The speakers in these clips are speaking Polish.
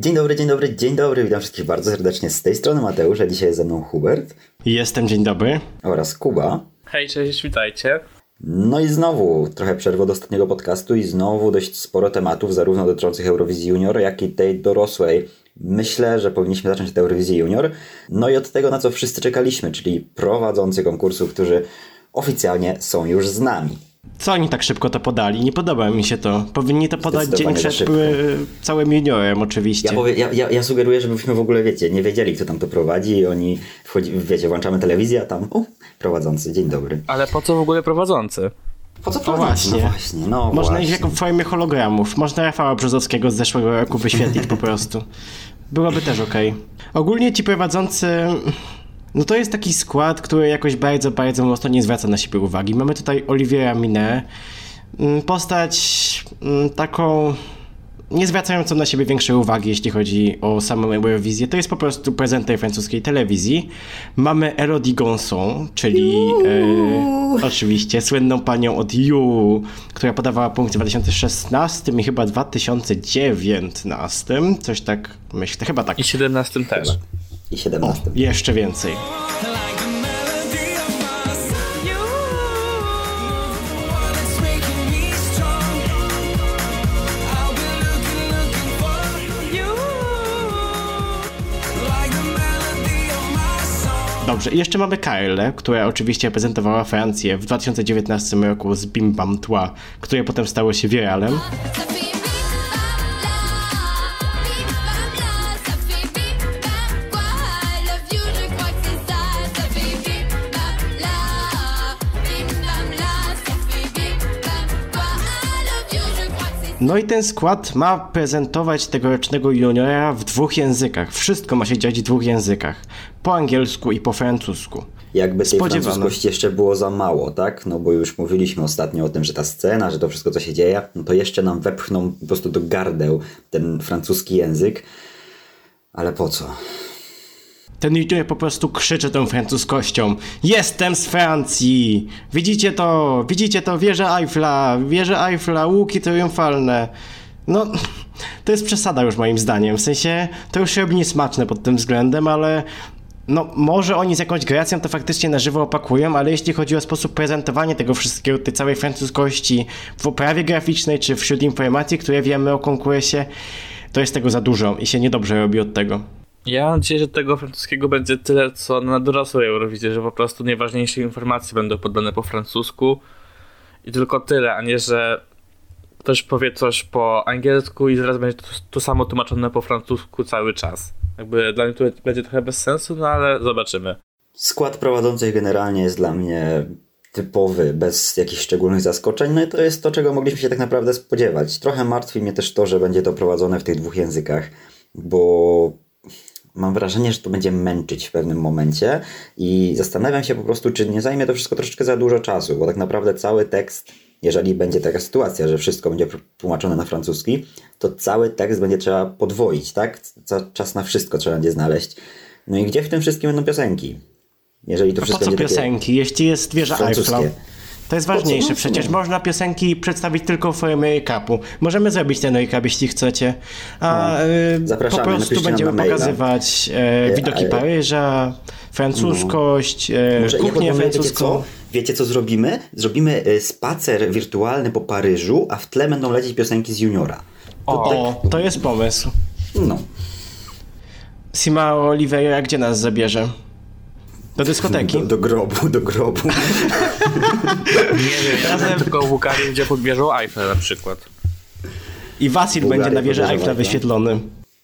Dzień dobry, dzień dobry, dzień dobry. Witam wszystkich bardzo serdecznie z tej strony Mateusz, a dzisiaj ze mną Hubert Jestem, dzień dobry. oraz Kuba. Hej, cześć, witajcie. No i znowu trochę przerwy od ostatniego podcastu i znowu dość sporo tematów, zarówno dotyczących Eurowizji Junior, jak i tej dorosłej. Myślę, że powinniśmy zacząć od Eurowizji Junior. No i od tego, na co wszyscy czekaliśmy, czyli prowadzący konkursu, którzy oficjalnie są już z nami. Co oni tak szybko to podali? Nie podoba mi się to. Powinni to podać dzień przed e, całym juniorem, oczywiście. Ja, powie, ja, ja, ja sugeruję, żebyśmy w ogóle, wiecie, nie wiedzieli, kto tam to prowadzi i oni wchodzi, wiecie, włączamy telewizję, a tam, o, prowadzący, dzień dobry. Ale po co w ogóle prowadzący? Po co No prowadzący? właśnie. No właśnie, no Można właśnie. iść w formie hologramów. Można Rafała Brzozowskiego z zeszłego roku wyświetlić po prostu. Byłoby też okej. Ogólnie ci prowadzący... No to jest taki skład, który jakoś bardzo, bardzo mocno nie zwraca na siebie uwagi. Mamy tutaj Oliviera Minę, mm, postać mm, taką nie zwracającą na siebie większej uwagi, jeśli chodzi o samą Eurowizję. To jest po prostu prezenter francuskiej telewizji. Mamy Elodie Gonson, czyli e, oczywiście słynną panią od You, która podawała punkt w 2016 i chyba 2019. Coś tak myślę, chyba tak. I 17 też. I 17. Jeszcze więcej. Dobrze, jeszcze mamy Kyle, która oczywiście reprezentowała Francję w 2019 roku z Bim Bam Tła, które potem stało się wiralem. No i ten skład ma prezentować tegorocznego juniora w dwóch językach. Wszystko ma się dziać w dwóch językach. Po angielsku i po francusku. Jakby tej Spodziewano. francuskości jeszcze było za mało, tak? No bo już mówiliśmy ostatnio o tym, że ta scena, że to wszystko, co się dzieje, no to jeszcze nam wepchną po prostu do gardeł ten francuski język. Ale po co? Ten junior po prostu krzyczy tą francuskością. Jestem z Francji! Widzicie to? Widzicie to? Wieża Eiffla! Wieża Eiffla! Łuki triumfalne! No, to jest przesada już moim zdaniem. W sensie, to już się robi niesmaczne pod tym względem, ale no, może oni z jakąś gracją to faktycznie na żywo opakują, ale jeśli chodzi o sposób prezentowania tego wszystkiego, tej całej francuskości w oprawie graficznej czy wśród informacji, które wiemy o konkursie, to jest tego za dużo i się niedobrze robi od tego. Ja mam nadzieję, że tego francuskiego będzie tyle, co na dorosłej Eurowizji, że po prostu najważniejsze informacje będą podane po francusku i tylko tyle, a nie, że ktoś powie coś po angielsku i zaraz będzie to, to samo tłumaczone po francusku cały czas. Jakby dla mnie to będzie trochę bez sensu, no ale zobaczymy. Skład prowadzących generalnie jest dla mnie typowy, bez jakichś szczególnych zaskoczeń. No i to jest to, czego mogliśmy się tak naprawdę spodziewać. Trochę martwi mnie też to, że będzie to prowadzone w tych dwóch językach, bo mam wrażenie, że to będzie męczyć w pewnym momencie i zastanawiam się po prostu, czy nie zajmie to wszystko troszeczkę za dużo czasu, bo tak naprawdę cały tekst, jeżeli będzie taka sytuacja, że wszystko będzie tłumaczone na francuski, to cały tekst będzie trzeba podwoić, tak? Czas na wszystko trzeba będzie znaleźć. No i gdzie w tym wszystkim będą piosenki? Jeżeli to A po wszystko co będzie takie piosenki, jeśli jest wieża. Eiffla? To jest ważniejsze, no, przecież no. można piosenki przedstawić tylko w formie recapu. Możemy zrobić ten recap, jeśli chcecie. A No. y, po prostu będziemy pokazywać e, widoki e, Paryża, francuskość, e, Może kuchnię francuską. co? Wiecie co zrobimy? Zrobimy spacer wirtualny po Paryżu, a w tle będą lecieć piosenki z Juniora. O, to jest pomysł. No. Sima Oliveira gdzie nas zabierze? Do dyskoteki. Do, do grobu, do grobu. Nie wiem, razem tylko w Bułgarii, gdzie pod wieżą Eiffel na przykład. I Wasil będzie na wieży Eiffla tak? wyświetlony.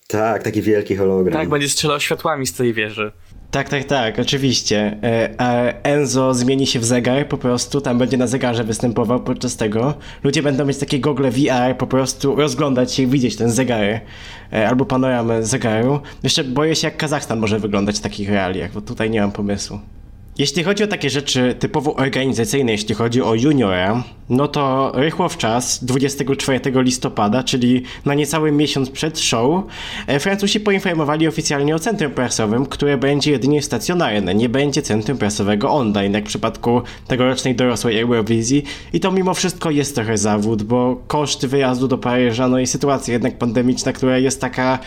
tak, taki wielki hologram. Tak, będzie strzelał światłami z tej wieży. Tak, tak, tak, oczywiście. E, Enzo zmieni się w zegar, po prostu tam będzie na zegarze występował podczas tego. Ludzie będą mieć takie gogle VR, po prostu rozglądać się i widzieć ten zegar. E, albo panoramę zegaru. Jeszcze boję się, jak Kazachstan może wyglądać w takich realiach, bo tutaj nie mam pomysłu. Jeśli chodzi o takie rzeczy typowo organizacyjne, jeśli chodzi o juniora, no to rychło w czas, 24 listopada, czyli na niecały miesiąc przed show, e, Francuzi poinformowali oficjalnie o centrum prasowym, które będzie jedynie stacjonarne, nie będzie centrum prasowego online, jak w przypadku tegorocznej dorosłej Eurowizji. I to mimo wszystko jest trochę zawód, bo koszt wyjazdu do Paryża, no i sytuacja jednak pandemiczna, która jest taka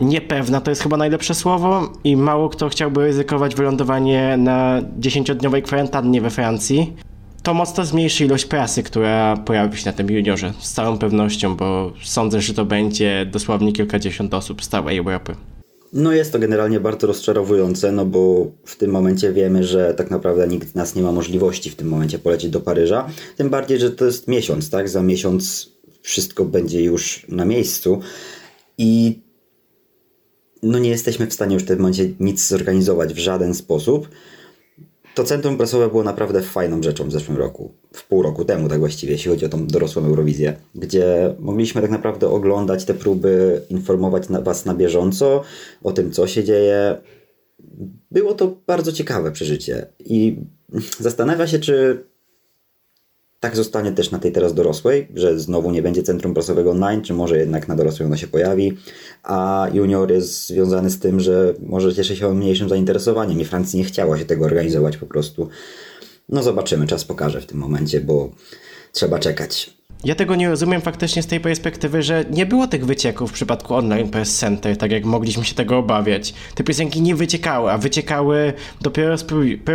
niepewna to jest chyba najlepsze słowo i mało kto chciałby ryzykować wylądowanie na 10-dniowej kwarantannie we Francji. To mocno zmniejszy ilość prasy, która pojawi się na tym juniorze, z całą pewnością, bo sądzę, że to będzie dosłownie kilkadziesiąt osób z całej Europy. No jest to generalnie bardzo rozczarowujące, no bo w tym momencie wiemy, że tak naprawdę nikt z nas nie ma możliwości w tym momencie polecieć do Paryża. Tym bardziej, że to jest miesiąc, tak? Za miesiąc wszystko będzie już na miejscu i no nie jesteśmy w stanie już w tym momencie nic zorganizować w żaden sposób. To centrum prasowe było naprawdę fajną rzeczą w zeszłym roku, w pół roku temu tak właściwie, jeśli chodzi o tą dorosłą Eurowizję, gdzie mogliśmy tak naprawdę oglądać te próby, informować Was na bieżąco o tym, co się dzieje. Było to bardzo ciekawe przeżycie i zastanawia się, czy tak zostanie też na tej teraz dorosłej, że znowu nie będzie centrum prasowego online, czy może jednak na dorosłej ono się pojawi, a junior jest związany z tym, że może cieszy się on mniejszym zainteresowaniem i Francji nie chciała się tego organizować po prostu. No zobaczymy, czas pokaże w tym momencie, bo trzeba czekać. Ja tego nie rozumiem faktycznie z tej perspektywy, że nie było tych wycieków w przypadku Online Press Center, tak jak mogliśmy się tego obawiać. Te piosenki nie wyciekały, a wyciekały dopiero z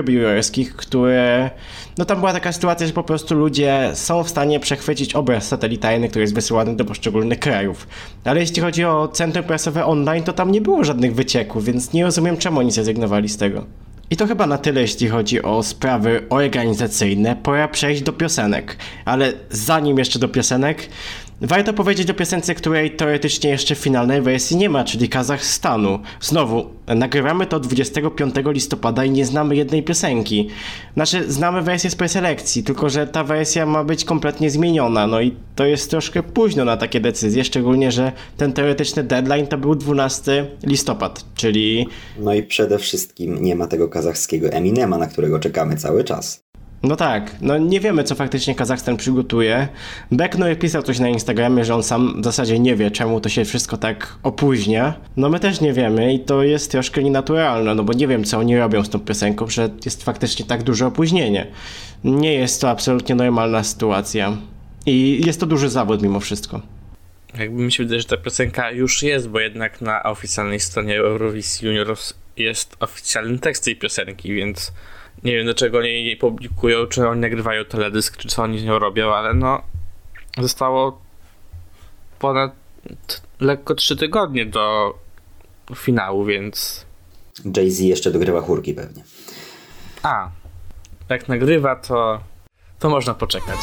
jurorskich, które... No tam była taka sytuacja, że po prostu ludzie są w stanie przechwycić obraz satelitarny, który jest wysyłany do poszczególnych krajów. Ale jeśli chodzi o centrum prasowe online, to tam nie było żadnych wycieków, więc nie rozumiem czemu oni zrezygnowali z tego. I to chyba na tyle, jeśli chodzi o sprawy organizacyjne. Pora przejść do piosenek. Ale zanim jeszcze do piosenek, warto powiedzieć o piosence, której teoretycznie jeszcze finalnej wersji nie ma, czyli Kazachstanu. Znowu, nagrywamy to 25 listopada i nie znamy jednej piosenki. Znaczy, znamy wersję z preselekcji, tylko że ta wersja ma być kompletnie zmieniona. No i to jest troszkę późno na takie decyzje, szczególnie, że ten teoretyczny deadline to był 12 listopad, czyli No i przede wszystkim nie ma tego kazachskiego Eminema, na którego czekamy cały czas. No tak, no nie wiemy co faktycznie Kazachstan przygotuje. Beckner pisał coś na Instagramie, że on sam w zasadzie nie wie czemu to się wszystko tak opóźnia. No my też nie wiemy i to jest troszkę nienaturalne, no bo nie wiem co oni robią z tą piosenką, że jest faktycznie tak duże opóźnienie. Nie jest to absolutnie normalna sytuacja. I jest to duży zawód mimo wszystko. Jakby mi się wydaje, że ta piosenka już jest, bo jednak na oficjalnej stronie Eurowizji Juniors jest oficjalny tekst tej piosenki, więc nie wiem dlaczego oni jej nie publikują, czy oni nagrywają teledysk, czy co oni z nią robią, ale no zostało ponad lekko 3 tygodnie do finału, więc Jay-Z jeszcze dogrywa chórki pewnie. a, jak nagrywa to to można poczekać.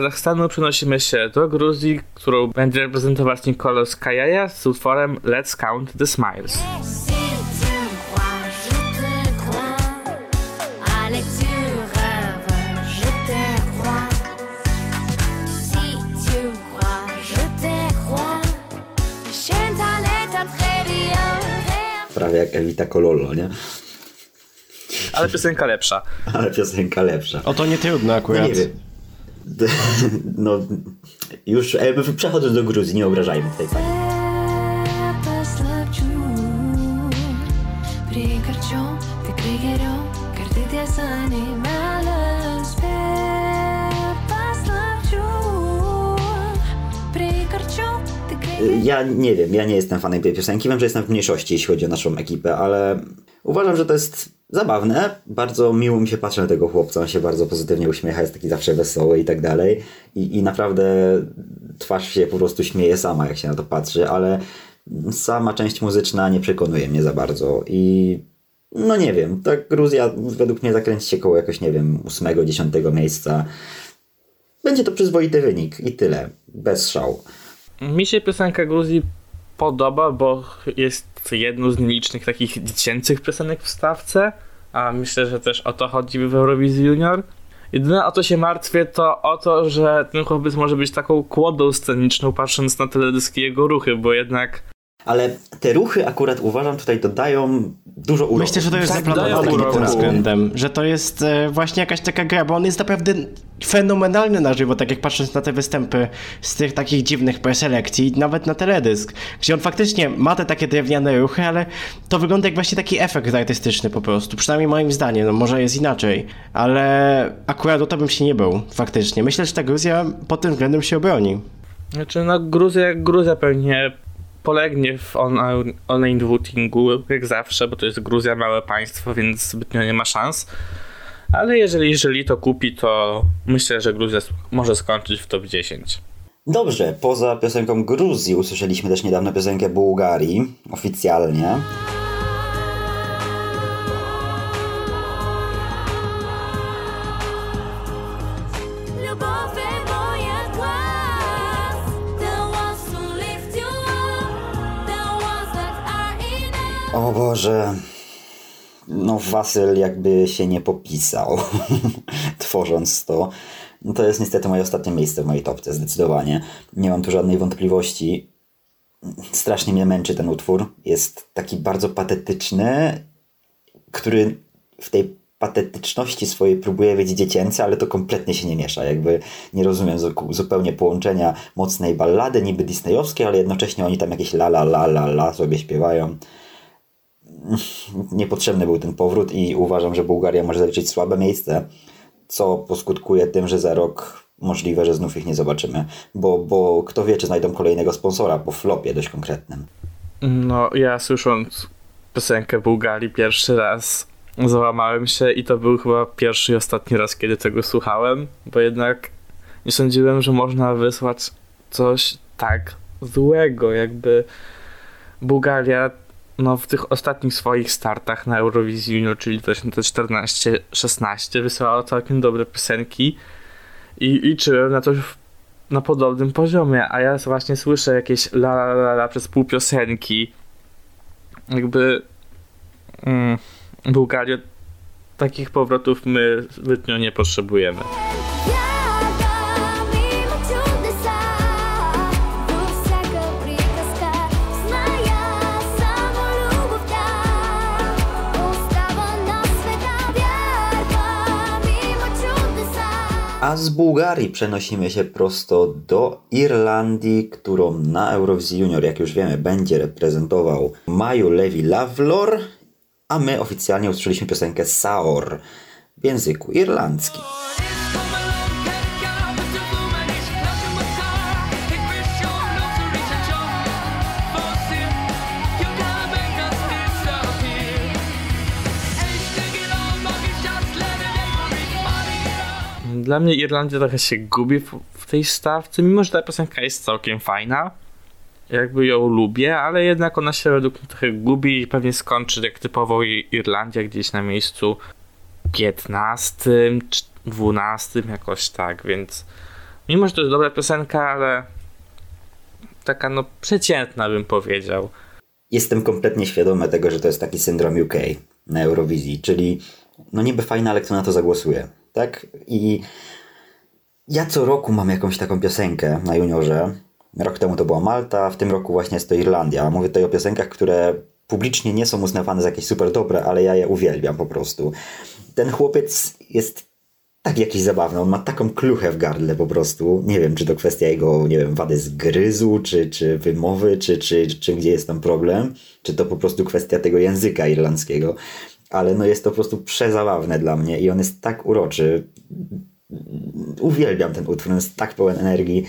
Kazachstanu przenosimy się do Gruzji, którą będzie reprezentować Nicolas Kajaja z utworem Let's Count the Smiles. Prawie jak Evita Kololo, nie? Ale piosenka lepsza. Ale piosenka lepsza. O to nie trudno No akurat. nie wiem. No, już e, przechodząc do Gruzji, nie obrażajmy tej pani. Ja nie wiem, ja nie jestem fanem tej piosenki. Wiem, że jestem w mniejszości, jeśli chodzi o naszą ekipę, ale uważam, że to jest zabawne. Bardzo miło mi się patrzy na tego chłopca. On się bardzo pozytywnie uśmiecha, jest taki zawsze wesoły i tak dalej. I, I naprawdę twarz się po prostu śmieje sama, jak się na to patrzy, ale sama część muzyczna nie przekonuje mnie za bardzo. I no nie wiem, ta Gruzja według mnie zakręci się koło jakoś, nie wiem, ósmego, dziesiątego miejsca. Będzie to przyzwoity wynik i tyle. Bez szału. Mi się piosenka Gruzji podoba, bo jest jedną z nielicznych takich dziecięcych piosenek w stawce, a myślę, że też o to chodzi w Eurowizji Junior. Jedyne o to się martwię, to o to, że ten chłopiec może być taką kłodą sceniczną, patrząc na teledyski jego ruchy, bo jednak Ale te ruchy akurat uważam tutaj dodają dużo uroku. Myślę, że to jest Tak, zaplanowane pod tym względem, że to jest e, właśnie jakaś taka gra, bo on jest naprawdę fenomenalny na żywo, tak jak patrząc na te występy z tych takich dziwnych preselekcji, nawet na teledysk, gdzie on faktycznie ma te takie drewniane ruchy, ale to wygląda jak właśnie taki efekt artystyczny po prostu, przynajmniej moim zdaniem, no może jest inaczej, ale akurat o to bym się nie był, faktycznie. Myślę, że ta Gruzja pod tym względem się obroni. Znaczy, no Gruzja Gruzja pewnie polegnie w on- online votingu, jak zawsze, bo to jest Gruzja, małe państwo, więc zbytnio nie ma szans. Ale jeżeli, jeżeli to kupi, to myślę, że Gruzja może skończyć w top 10. Dobrze, poza piosenką Gruzji usłyszeliśmy też niedawno piosenkę Bułgarii, oficjalnie. Boże. No, Wasyl jakby się nie popisał, tworząc to. No to jest niestety moje ostatnie miejsce w mojej topce, zdecydowanie. Nie mam tu żadnej wątpliwości. Strasznie mnie męczy ten utwór. Jest taki bardzo patetyczny, który w tej patetyczności swojej próbuje być dziecięcy, ale to kompletnie się nie miesza. Jakby nie rozumiem zu- zupełnie połączenia mocnej ballady, niby disneyowskiej, ale jednocześnie oni tam jakieś la la la la la sobie śpiewają niepotrzebny był ten powrót i uważam, że Bułgaria może zaliczyć słabe miejsce, co poskutkuje tym, że za rok możliwe, że znów ich nie zobaczymy, bo, bo kto wie, czy znajdą kolejnego sponsora po flopie dość konkretnym. No, ja słysząc piosenkę Bułgarii pierwszy raz załamałem się i to był chyba pierwszy i ostatni raz, kiedy tego słuchałem, bo jednak nie sądziłem, że można wysłać coś tak złego, jakby Bułgaria no, w tych ostatnich swoich startach na Eurowizji czyli 2014-16 wysłała całkiem dobre piosenki i liczyłem na coś na podobnym poziomie, a ja właśnie słyszę jakieś la la la, la przez pół piosenki. Jakby mm, Bułgario takich powrotów my zbytnio nie potrzebujemy. A z Bułgarii przenosimy się prosto do Irlandii, którą na Eurowizji Junior, jak już wiemy, będzie reprezentował Maju Levi Lavlor, a my oficjalnie usłyszeliśmy piosenkę Saor w języku irlandzkim. Dla mnie Irlandia trochę się gubi w, w tej stawce, mimo że ta piosenka jest całkiem fajna. Jakby ją lubię, ale jednak ona się według mnie trochę gubi i pewnie skończy jak typowo Irlandia gdzieś na miejscu 15, czy 12, jakoś tak, więc mimo że to jest dobra piosenka, ale taka no przeciętna bym powiedział. Jestem kompletnie świadomy tego, że to jest taki syndrom UK na Eurowizji, czyli no niby fajne, ale kto na to zagłosuje, tak? I ja co roku mam jakąś taką piosenkę na juniorze. Rok temu to była Malta, w tym roku właśnie jest to Irlandia. Mówię tutaj o piosenkach, które publicznie nie są uznawane za jakieś super dobre, ale ja je uwielbiam po prostu. Ten chłopiec jest tak jakiś zabawny, on ma taką kluchę w gardle po prostu. Nie wiem, czy to kwestia jego, nie wiem, wady zgryzu, czy, czy wymowy, czy, czy, czy gdzie jest tam problem, czy to po prostu kwestia tego języka irlandzkiego. Ale no jest to po prostu przezabawne dla mnie i on jest tak uroczy. Uwielbiam ten utwór, on jest tak pełen energii.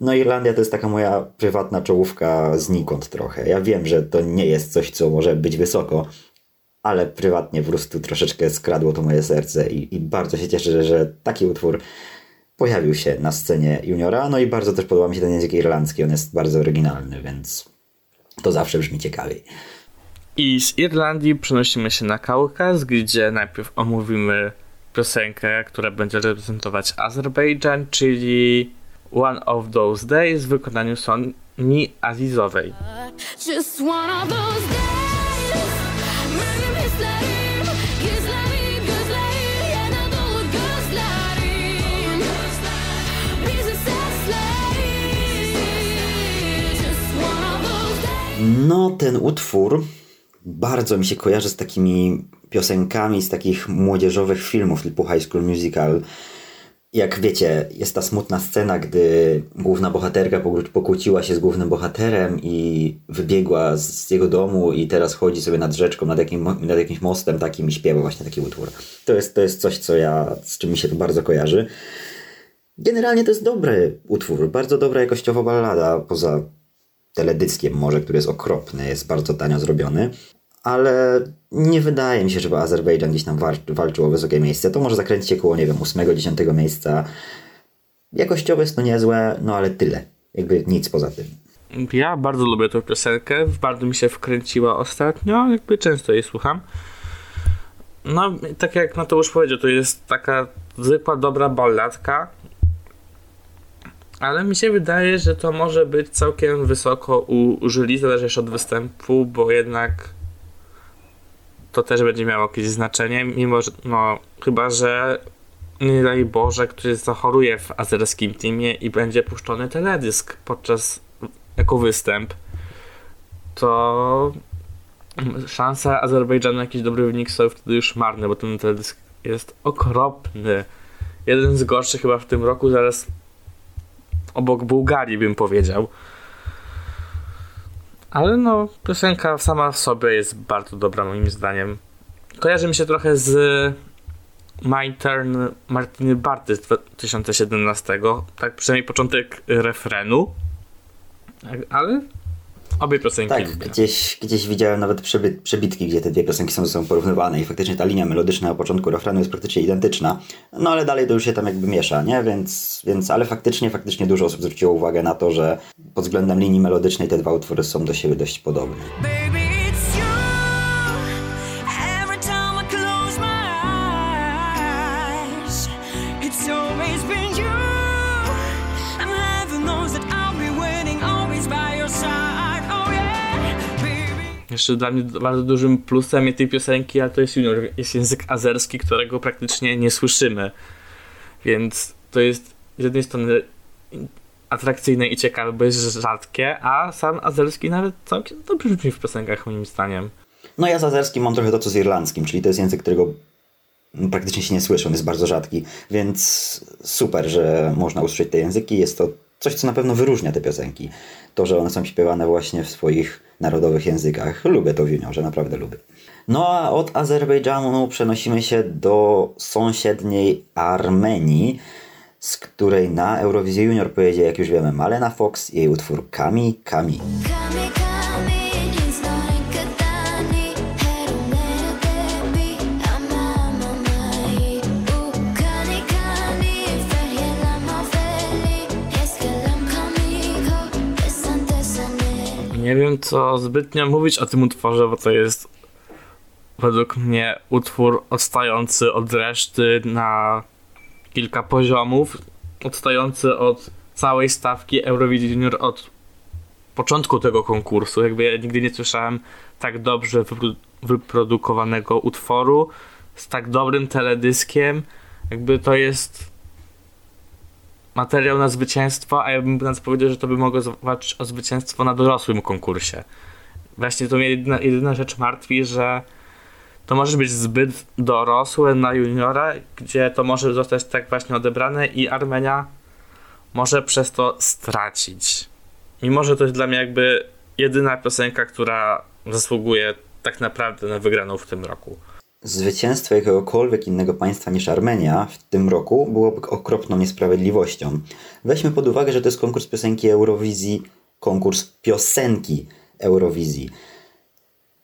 No Irlandia to jest taka moja prywatna czołówka znikąd trochę. Ja wiem, że to nie jest coś, co może być wysoko, ale prywatnie po prostu troszeczkę skradło to moje serce i, i bardzo się cieszę, że, że taki utwór pojawił się na scenie juniora. No i bardzo też podoba mi się ten język irlandzki, on jest bardzo oryginalny, więc to zawsze brzmi ciekawiej. I z Irlandii przenosimy się na Kaukaz, gdzie najpierw omówimy piosenkę, która będzie reprezentować Azerbejdżan, czyli One of Those Days w wykonaniu Soni Azizowej. No, ten utwór bardzo mi się kojarzy z takimi piosenkami z takich młodzieżowych filmów typu High School Musical. Jak wiecie, jest ta smutna scena, gdy główna bohaterka pokłóciła się z głównym bohaterem i wybiegła z jego domu i teraz chodzi sobie nad rzeczką, nad, jakim, nad jakimś mostem takim i śpiewa właśnie taki utwór. To jest, to jest coś, co ja, z czym mi się to bardzo kojarzy. Generalnie to jest dobry utwór, bardzo dobra jakościowo ballada, poza teledyskiem może, który jest okropny, jest bardzo tanio zrobiony, ale nie wydaje mi się, żeby Azerbejdżan gdzieś tam walczył o wysokie miejsce. To może zakręcić się koło, nie wiem, 8-10 miejsca. Jakościowo jest to niezłe, no ale tyle. Jakby nic poza tym. Ja bardzo lubię tę piosenkę, bardzo mi się wkręciła ostatnio, jakby często jej słucham. No, tak jak Mateusz powiedział, to jest taka zwykła, dobra balladka, ale mi się wydaje, że to może być całkiem wysoko u jury, zależy jeszcze od występu, bo jednak to też będzie miało jakieś znaczenie, mimo że, no, chyba, że nie daj Boże, ktoś zachoruje w azerskim teamie i będzie puszczony teledysk podczas jako występ, to szanse Azerbejdżanu na jakiś dobry wynik są wtedy już marne, bo ten teledysk jest okropny. Jeden z gorszych chyba w tym roku, zaraz obok Bułgarii bym powiedział. Ale no, piosenka sama w sobie jest bardzo dobra moim zdaniem. Kojarzy mi się trochę z My Turn Martiny Barty z 2017. Tak przynajmniej początek refrenu. Tak, Ale obie piosenki Tak, lubię. gdzieś, gdzieś widziałem nawet przeby, przebitki, gdzie te dwie piosenki są ze sobą porównywane i faktycznie ta linia melodyczna na początku refrenu jest praktycznie identyczna, no ale dalej to już się tam jakby miesza, nie? Więc, więc ale faktycznie, faktycznie dużo osób zwróciło uwagę na to, że pod względem linii melodycznej te dwa utwory są do siebie dość podobne. Baby, Jeszcze dla mnie bardzo dużym plusem tej piosenki, ale to jest junior, jest język azerski, którego praktycznie nie słyszymy. Więc to jest z jednej strony atrakcyjne i ciekawe, bo jest rzadkie, a sam azerski nawet całkiem dobrze brzmi w piosenkach moim zdaniem. No ja z azerskim mam trochę to co z irlandzkim, czyli to jest język, którego praktycznie się nie słyszy, on jest bardzo rzadki, więc super, że można usłyszeć te języki. Jest to coś, co na pewno wyróżnia te piosenki. To, że one są śpiewane właśnie w swoich narodowych językach. Lubię to w juniorze, naprawdę lubię. No a od Azerbejdżanu przenosimy się do sąsiedniej Armenii, z której na Eurowizję Junior pojedzie, jak już wiemy, Malena Fox i jej utwór Kami Kami. Kami kami Nie wiem, co zbytnio mówić o tym utworze, bo to jest według mnie utwór odstający od reszty na kilka poziomów, odstający od całej stawki Eurowizji Junior od początku tego konkursu. Jakby ja nigdy nie słyszałem tak dobrze wypro- wyprodukowanego utworu z tak dobrym teledyskiem. Jakby to jest materiał na zwycięstwo, a ja bym nawet powiedział, że to by mogło zawalczyć o zwycięstwo na dorosłym konkursie. Właśnie to mnie jedyna, jedyna rzecz martwi, że to może być zbyt dorosłe na juniora, gdzie to może zostać tak właśnie odebrane i Armenia może przez to stracić. Mimo, że to jest dla mnie jakby jedyna piosenka, która zasługuje tak naprawdę na wygraną w tym roku. Zwycięstwo jakiegokolwiek innego państwa niż Armenia w tym roku byłoby okropną niesprawiedliwością. Weźmy pod uwagę, że to jest konkurs piosenki Eurowizji, konkurs piosenki Eurowizji.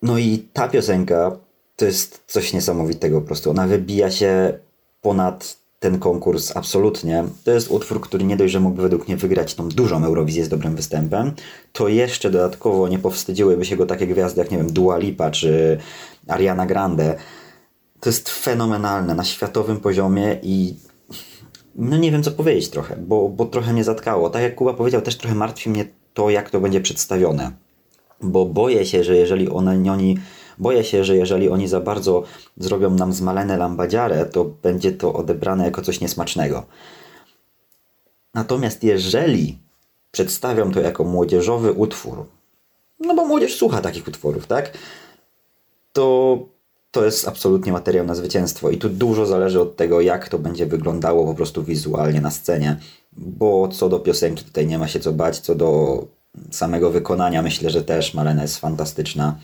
No i ta piosenka to jest coś niesamowitego po prostu. Ona wybija się ponad ten konkurs absolutnie. To jest utwór, który nie dość, że mógłby według mnie wygrać tą dużą Eurowizję z dobrym występem, to jeszcze dodatkowo nie powstydziłyby się go takie gwiazdy jak, nie wiem, Dua Lipa czy Ariana Grande. To jest fenomenalne na światowym poziomie i no nie wiem co powiedzieć trochę, bo, bo trochę mnie zatkało. Tak jak Kuba powiedział, też trochę martwi mnie to, jak to będzie przedstawione. Bo boję się, że jeżeli oni, boję się, że jeżeli oni za bardzo zrobią nam zmalenę lambadziarę, to będzie to odebrane jako coś niesmacznego. Natomiast jeżeli przedstawią to jako młodzieżowy utwór, no bo młodzież słucha takich utworów, tak? To, to jest absolutnie materiał na zwycięstwo i tu dużo zależy od tego, jak to będzie wyglądało po prostu wizualnie na scenie, bo co do piosenki tutaj nie ma się co bać, co do samego wykonania myślę, że też Malena jest fantastyczna.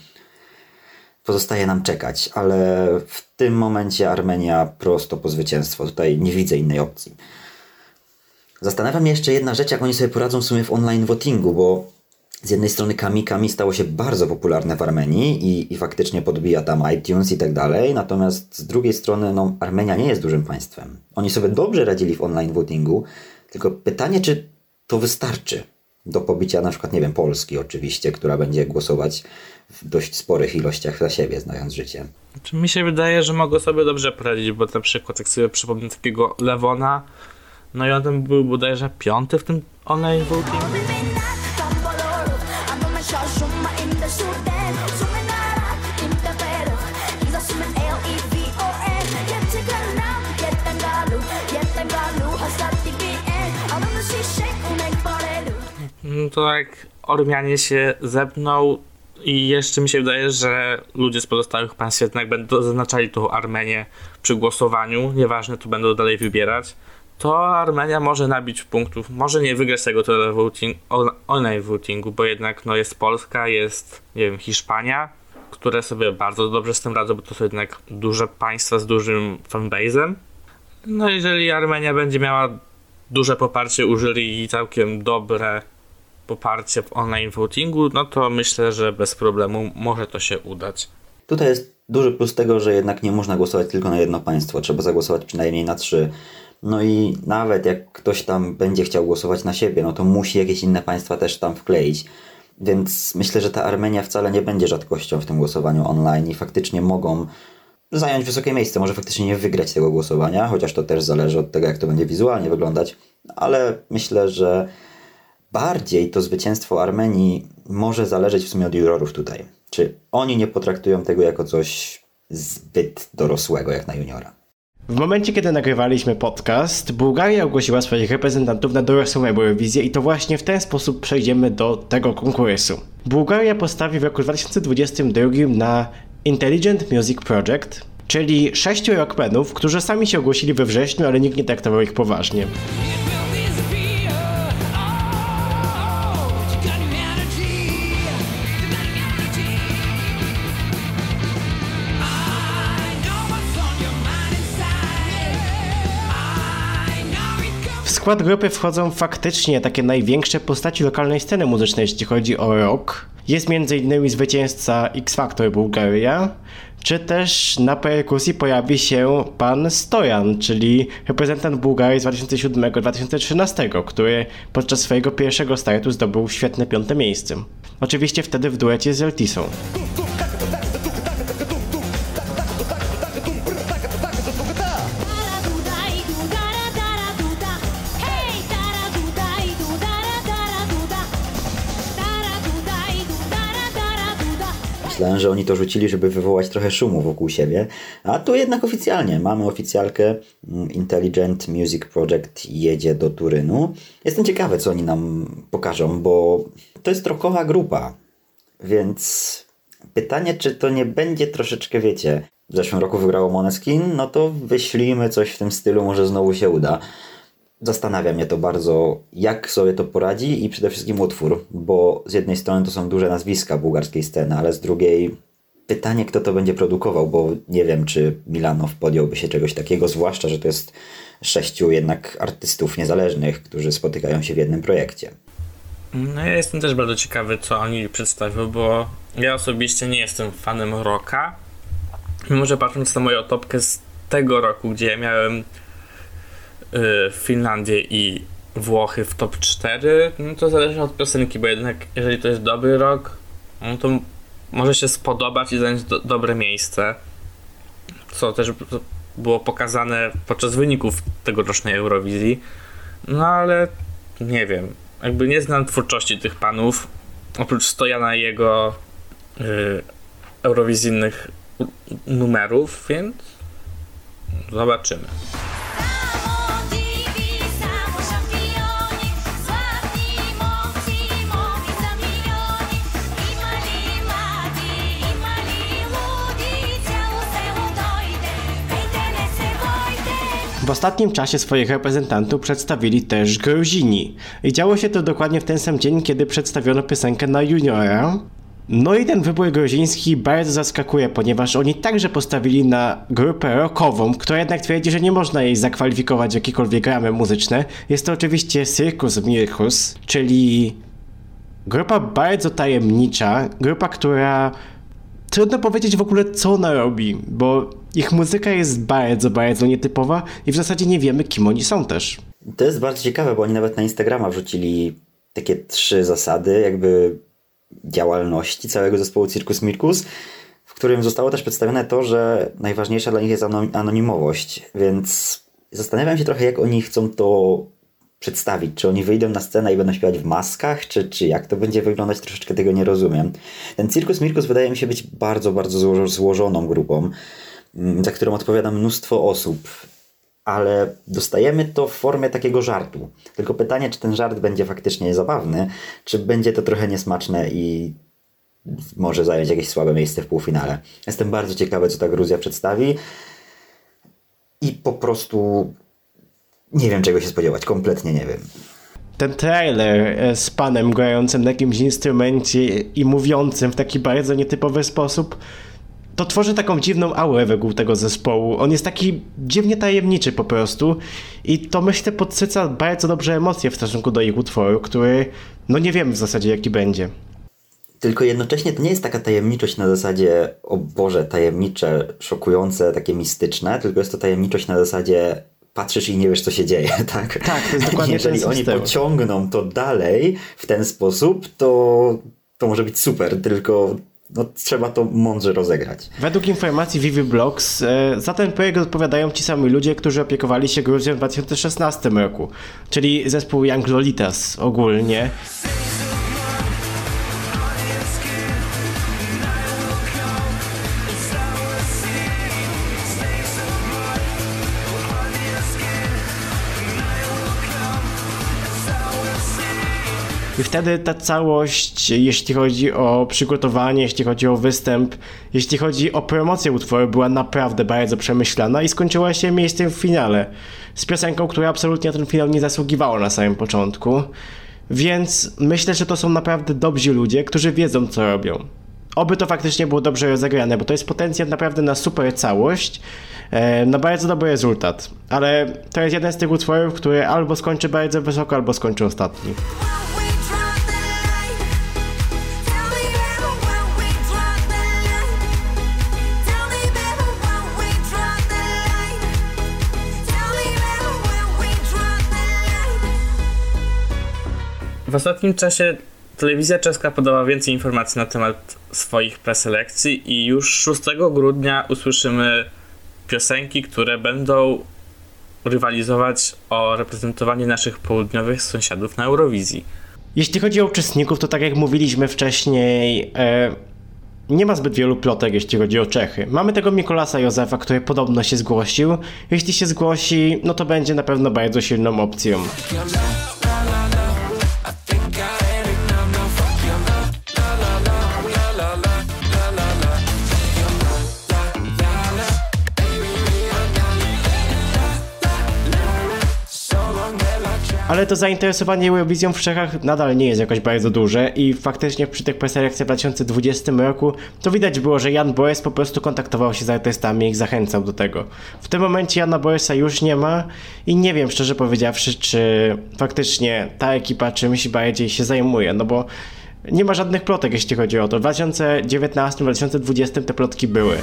Pozostaje nam czekać, ale w tym momencie Armenia prosto po zwycięstwo. Tutaj nie widzę innej opcji. Zastanawia mnie jeszcze jedna rzecz, jak oni sobie poradzą w sumie w online votingu, bo z jednej strony Kami Kami stało się bardzo popularne w Armenii i, i faktycznie podbija tam iTunes i tak dalej, natomiast z drugiej strony no, Armenia nie jest dużym państwem. Oni sobie dobrze radzili w online votingu, tylko pytanie, czy to wystarczy do pobicia na przykład, nie wiem, Polski oczywiście, która będzie głosować w dość sporych ilościach za siebie, znając życie. Czy mi się wydaje, że mogą sobie dobrze poradzić, bo na przykład jak sobie przypomnę takiego Lewona, no i on był bodajże piąty w tym online voting. No to jak Ormianie się zepną i jeszcze mi się wydaje, że ludzie z pozostałych państw jednak będą zaznaczali tą Armenię przy głosowaniu, nieważne, tu będą dalej wybierać, to Armenia może nabić punktów, może nie wygrać tego televoting, on- online votingu, bo jednak no, jest Polska, jest, nie wiem, Hiszpania, które sobie bardzo dobrze z tym radzą, bo to są jednak duże państwa z dużym fanbase'em. No jeżeli Armenia będzie miała duże poparcie u i całkiem dobre poparcie w online votingu, no to myślę, że bez problemu może to się udać. Tutaj jest duży plus tego, że jednak nie można głosować tylko na jedno państwo, trzeba zagłosować przynajmniej na trzy. No i nawet jak ktoś tam będzie chciał głosować na siebie, no to musi jakieś inne państwa też tam wkleić. Więc myślę, że ta Armenia wcale nie będzie rzadkością w tym głosowaniu online i faktycznie mogą zająć wysokie miejsce. Może faktycznie nie wygrać tego głosowania, chociaż to też zależy od tego, jak to będzie wizualnie wyglądać, ale myślę, że bardziej to zwycięstwo Armenii może zależeć w sumie od jurorów tutaj. Czy oni nie potraktują tego jako coś zbyt dorosłego jak na juniora? W momencie, kiedy nagrywaliśmy podcast, Bułgaria ogłosiła swoich reprezentantów na dorosłą Eurowizję i to właśnie w ten sposób przejdziemy do tego konkursu. Bułgaria postawi w roku 2022 na Intelligent Music Project, czyli sześciu rockmenów, którzy sami się ogłosili we wrześniu, ale nikt nie traktował ich poważnie. Skład grupy wchodzą faktycznie takie największe postaci lokalnej sceny muzycznej, jeśli chodzi o rock. Jest m.in. zwycięzca X Factor Bułgaria, czy też na perkusji pojawi się pan Stojan, czyli reprezentant Bułgarii z 2007-2013, który podczas swojego pierwszego startu zdobył świetne piąte miejsce. Oczywiście wtedy w duecie z Eltisą. Że oni to rzucili, żeby wywołać trochę szumu wokół siebie, a tu jednak oficjalnie mamy oficjalkę. mm, Intelligent Music Project jedzie do Turynu. Jestem ciekawy, co oni nam pokażą, bo to jest rockowa grupa, więc pytanie, czy to nie będzie troszeczkę, wiecie, w zeszłym roku wygrało Moneskin, no to wyślijmy coś w tym stylu, może znowu się uda. Zastanawia mnie to bardzo, jak sobie to poradzi i przede wszystkim utwór, bo z jednej strony to są duże nazwiska bułgarskiej sceny, ale z drugiej pytanie, kto to będzie produkował, bo nie wiem, czy Milanow podjąłby się czegoś takiego, zwłaszcza, że to jest sześciu jednak artystów niezależnych, którzy spotykają się w jednym projekcie. No ja jestem też bardzo ciekawy, co oni przedstawią, bo ja osobiście nie jestem fanem rocka. Mimo, że patrząc na moją topkę z tego roku, gdzie ja miałem Finlandię i Włochy w top 4, no to zależy od piosenki, bo jednak jeżeli to jest dobry rok, no to może się spodobać i zająć do, dobre miejsce. Co też było pokazane podczas wyników tegorocznej Eurowizji. No ale nie wiem. Jakby nie znam twórczości tych panów. Oprócz Stojana i jego y, eurowizyjnych numerów, więc zobaczymy. W ostatnim czasie swoich reprezentantów przedstawili też Gruzini. I działo się to dokładnie w ten sam dzień, kiedy przedstawiono piosenkę na juniora. No i ten wybór gruziński bardzo zaskakuje, ponieważ oni także postawili na grupę rockową, która jednak twierdzi, że nie można jej zakwalifikować w jakiekolwiek ramy muzyczne. Jest to oczywiście Circus Mirkus, czyli grupa bardzo tajemnicza, grupa, która trudno powiedzieć w ogóle co ona robi, bo ich muzyka jest bardzo, bardzo nietypowa i w zasadzie nie wiemy kim oni są też. To jest bardzo ciekawe, bo oni nawet na Instagrama wrzucili takie trzy zasady jakby działalności całego zespołu Circus Mirkus, w którym zostało też przedstawione to, że najważniejsza dla nich jest ano- anonimowość, więc zastanawiam się trochę, jak oni chcą to przedstawić. Czy oni wyjdą na scenę i będą śpiewać w maskach, czy, czy jak to będzie wyglądać, troszeczkę tego nie rozumiem. Ten Circus Mirkus wydaje mi się być bardzo, bardzo zło- złożoną grupą, za którą odpowiada mnóstwo osób ale dostajemy to w formie takiego żartu. Tylko pytanie, czy ten żart będzie faktycznie zabawny, czy będzie to trochę niesmaczne i może zająć jakieś słabe miejsce w półfinale. Jestem bardzo ciekawy, co ta Gruzja przedstawi i po prostu nie wiem, czego się spodziewać. Kompletnie nie wiem. Ten trailer e, z panem grającym na jakimś instrumencie i mówiącym w taki bardzo nietypowy sposób, to tworzy taką dziwną aurę wokół tego zespołu. On jest taki dziwnie tajemniczy po prostu i to myślę podsyca bardzo dobrze emocje w stosunku do ich utworu, który no nie wiem w zasadzie jaki będzie. Tylko jednocześnie to nie jest taka tajemniczość na zasadzie, o Boże, tajemnicze, szokujące, takie mistyczne, tylko jest to tajemniczość na zasadzie patrzysz i nie wiesz, co się dzieje, tak? Tak, to jest dokładnie Jeżeli ten oni pociągną to dalej w ten sposób, to, to może być super, tylko no, trzeba to mądrze rozegrać. Według informacji Vivi Blogs e, za ten projekt odpowiadają ci sami ludzie, którzy opiekowali się Gruzją w 2016 roku, czyli zespół Young Lolitas ogólnie. I wtedy ta całość, jeśli chodzi o przygotowanie, jeśli chodzi o występ, jeśli chodzi o promocję utworu, była naprawdę bardzo przemyślana i skończyła się miejscem w finale. Z piosenką, która absolutnie na ten finał nie zasługiwała na samym początku. Więc myślę, że to są naprawdę dobrzy ludzie, którzy wiedzą, co robią. Oby to faktycznie było dobrze rozegrane, bo to jest potencjał naprawdę na super całość, e, na bardzo dobry rezultat. Ale to jest jeden z tych utworów, który albo skończy bardzo wysoko, albo skończy ostatni. W ostatnim czasie telewizja czeska podała więcej informacji na temat swoich preselekcji i już 6 grudnia usłyszymy piosenki, które będą rywalizować o reprezentowanie naszych południowych sąsiadów na Eurowizji. Jeśli chodzi o uczestników, to tak jak mówiliśmy wcześniej, e, nie ma zbyt wielu plotek, jeśli chodzi o Czechy. Mamy tego Mikolasa Józefa, który podobno się zgłosił. Jeśli się zgłosi, no to będzie na pewno bardzo silną opcją. Ale to zainteresowanie Eurowizją w Czechach nadal nie jest jakoś bardzo duże i faktycznie przy tych preselekcjach w 2020 roku to widać było, że Jan Boris po prostu kontaktował się z artystami i ich zachęcał do tego. W tym momencie Jana Borisa już nie ma i nie wiem szczerze powiedziawszy, czy faktycznie ta ekipa czymś bardziej się zajmuje, no bo nie ma żadnych plotek jeśli chodzi o to. W 2019-2020 te plotki były.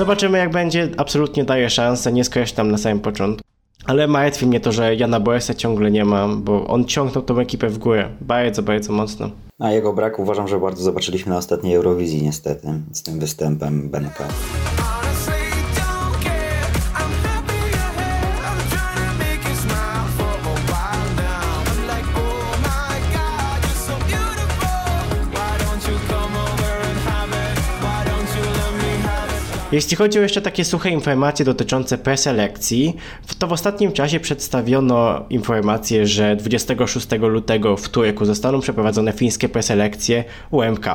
Zobaczymy jak będzie, absolutnie daję szansę, nie skreślam na samym początku. Ale martwi mnie to, że Jana Borisa ciągle nie ma, bo on ciągnął tą ekipę w górę. Bardzo, bardzo mocno. A jego brak uważam, że bardzo zobaczyliśmy na ostatniej Eurowizji niestety, z tym występem Benka. Jeśli chodzi o jeszcze takie suche informacje dotyczące preselekcji, to w ostatnim czasie przedstawiono informację, że 26 lutego w Turku zostaną przeprowadzone fińskie preselekcje UMK.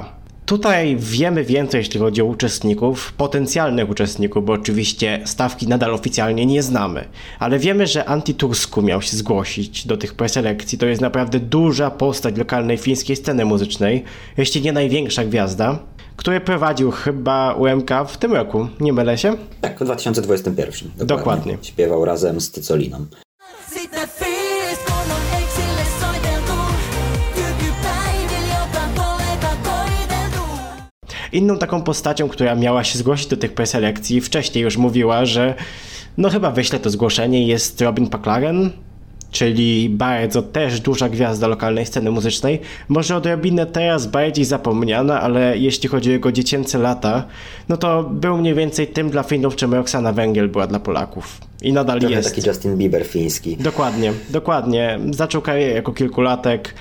Tutaj wiemy więcej, jeśli chodzi o uczestników, potencjalnych uczestników, bo oczywiście stawki nadal oficjalnie nie znamy, ale wiemy, że Antitursku miał się zgłosić do tych preselekcji. To jest naprawdę duża postać lokalnej fińskiej sceny muzycznej, jeśli nie największa gwiazda, który prowadził chyba UMK w tym roku, nie mylę się? Tak, w 2021. Dokładnie. Śpiewał razem z Tycoliną. Inną taką postacią, która miała się zgłosić do tych preselekcji, wcześniej już mówiła, że no chyba wyśle to zgłoszenie, jest Robin McLaren, czyli bardzo też duża gwiazda lokalnej sceny muzycznej. Może odrobinę teraz bardziej zapomniana, ale jeśli chodzi o jego dziecięce lata, no to był mniej więcej tym dla Finów, czym Roxana Węgiel była dla Polaków. I nadal Trochę jest. taki Justin Bieber fiński. Dokładnie, dokładnie. Zaczął karierę jako kilkulatek.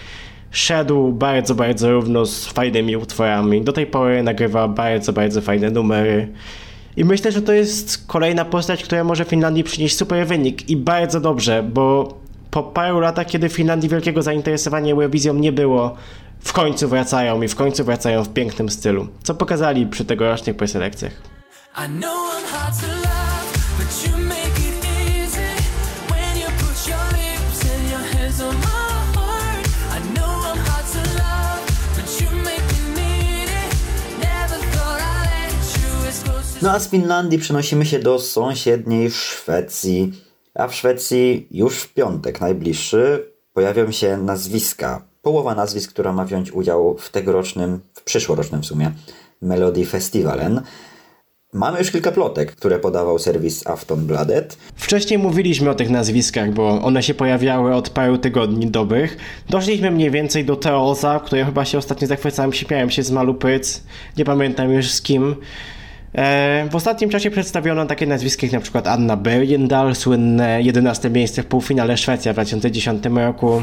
Szedł bardzo, bardzo równo z fajnymi utworami. Do tej pory nagrywa bardzo, bardzo fajne numery. I myślę, że to jest kolejna postać, która może Finlandii przynieść super wynik. I bardzo dobrze, bo po paru latach, kiedy w Finlandii wielkiego zainteresowania Eurowizją nie było, w końcu wracają i w końcu wracają w pięknym stylu. Co pokazali przy tegorocznych preselekcjach. No a z Finlandii przenosimy się do sąsiedniej Szwecji. A w Szwecji już w piątek najbliższy pojawią się nazwiska. Połowa nazwisk, która ma wziąć udział w tegorocznym, w przyszłorocznym w sumie, Melody Festivalen. Mamy już kilka plotek, które podawał serwis Aftonbladet. Wcześniej mówiliśmy o tych nazwiskach, bo one się pojawiały od paru tygodni dobrych. Doszliśmy mniej więcej do Teoza, które chyba się ostatnio zachwycałem, śmiałem się z Malu Pyc, nie pamiętam już z kim. E, w ostatnim czasie przedstawiono takie nazwiska jak na przykład Anna Bergendahl, słynne 11 miejsce w półfinale Szwecja w 2010 roku.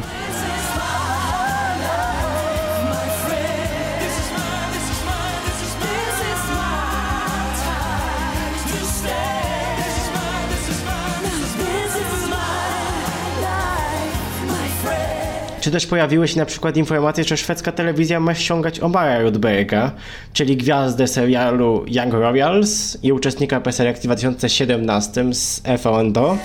Czy też pojawiły się na przykład informacje, że szwedzka telewizja ma ściągać Omara Rudberga, czyli gwiazdę serialu Young Royals i uczestnika preselekcji w 2017 z FONDO.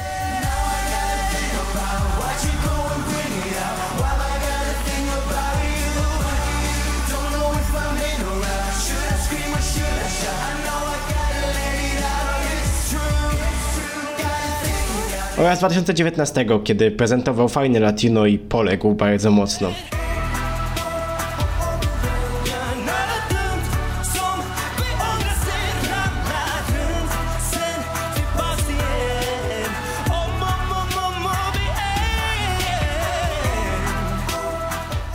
Oraz 2019, kiedy prezentował fajny latino i poległ bardzo mocno.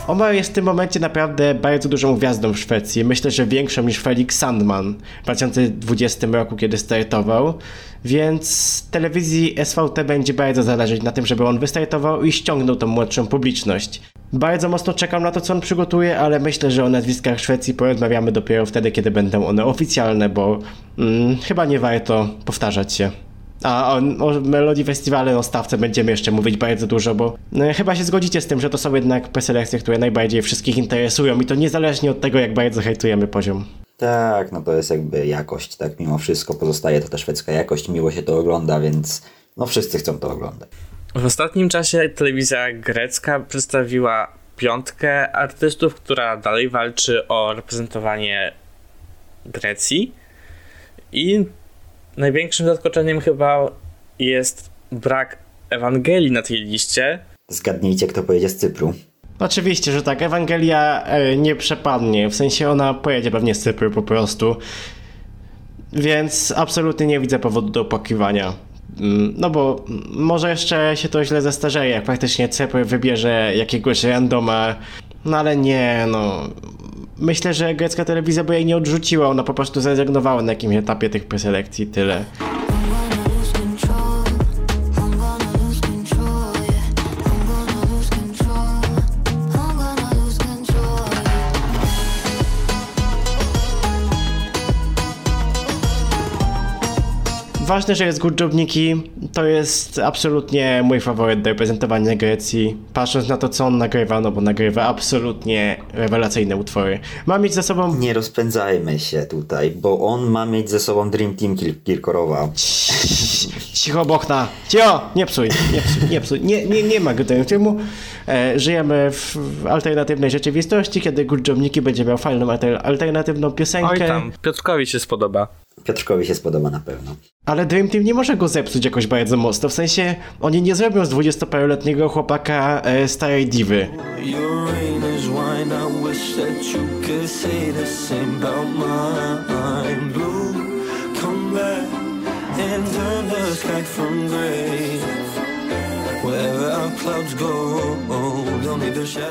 Omar jest w tym momencie naprawdę bardzo dużą gwiazdą w Szwecji. Myślę, że większą niż Felix Sandman w 2020 roku, kiedy startował. Więc telewizji SVT będzie bardzo zależeć na tym, żeby on wystartował i ściągnął tą młodszą publiczność. Bardzo mocno czekam na to, co on przygotuje, ale myślę, że o nazwiskach Szwecji porozmawiamy dopiero wtedy, kiedy będą one oficjalne, bo mm, chyba nie warto powtarzać się. A o, o Melodii Festiwale, o stawce będziemy jeszcze mówić bardzo dużo, bo no, chyba się zgodzicie z tym, że to są jednak preselekcje, które najbardziej wszystkich interesują i to niezależnie od tego, jak bardzo hejtujemy poziom. Tak, no to jest jakby jakość, tak? Mimo wszystko pozostaje to ta szwedzka jakość, miło się to ogląda, więc no wszyscy chcą to oglądać. W ostatnim czasie telewizja grecka przedstawiła piątkę artystów, która dalej walczy o reprezentowanie Grecji. I największym zaskoczeniem chyba jest brak Ewangelii na tej liście. Zgadnijcie, kto pojedzie z Cypru. Oczywiście, że tak, Ewangelia e, nie przepadnie, w sensie ona pojedzie pewnie z Cypru po prostu. Więc absolutnie nie widzę powodu do opłakiwania. Mm, No bo może jeszcze się to źle zestarzeje, jak faktycznie Cypr wybierze jakiegoś randoma. No ale nie, no. Myślę, że grecka telewizja by jej nie odrzuciła, ona po prostu zrezygnowała na jakimś etapie tych preselekcji, tyle. Ważne, że jest Good Job Niki. To jest absolutnie mój faworyt do reprezentowania Grecji. Patrząc na to, co on nagrywa, no bo nagrywa absolutnie rewelacyjne utwory. Ma mieć ze sobą Nie rozpędzajmy się tutaj, bo on ma mieć ze sobą Dream Team Kir- Kirkorowa. Cicho, Bochna! Cicho! Nie psuj, nie psuj, nie psuj. Nie, nie, nie ma go tego filmu. E, żyjemy w, alternatywnej rzeczywistości, kiedy Good Job Niki będzie miał fajną alter, alternatywną piosenkę. Oj tam, Piotrkowi się spodoba. Piotrkowi się spodoba na pewno. Ale Dream Team nie może go zepsuć jakoś bardzo mocno. W sensie, oni nie zrobią z 20-paroletniego chłopaka e, starej diwy.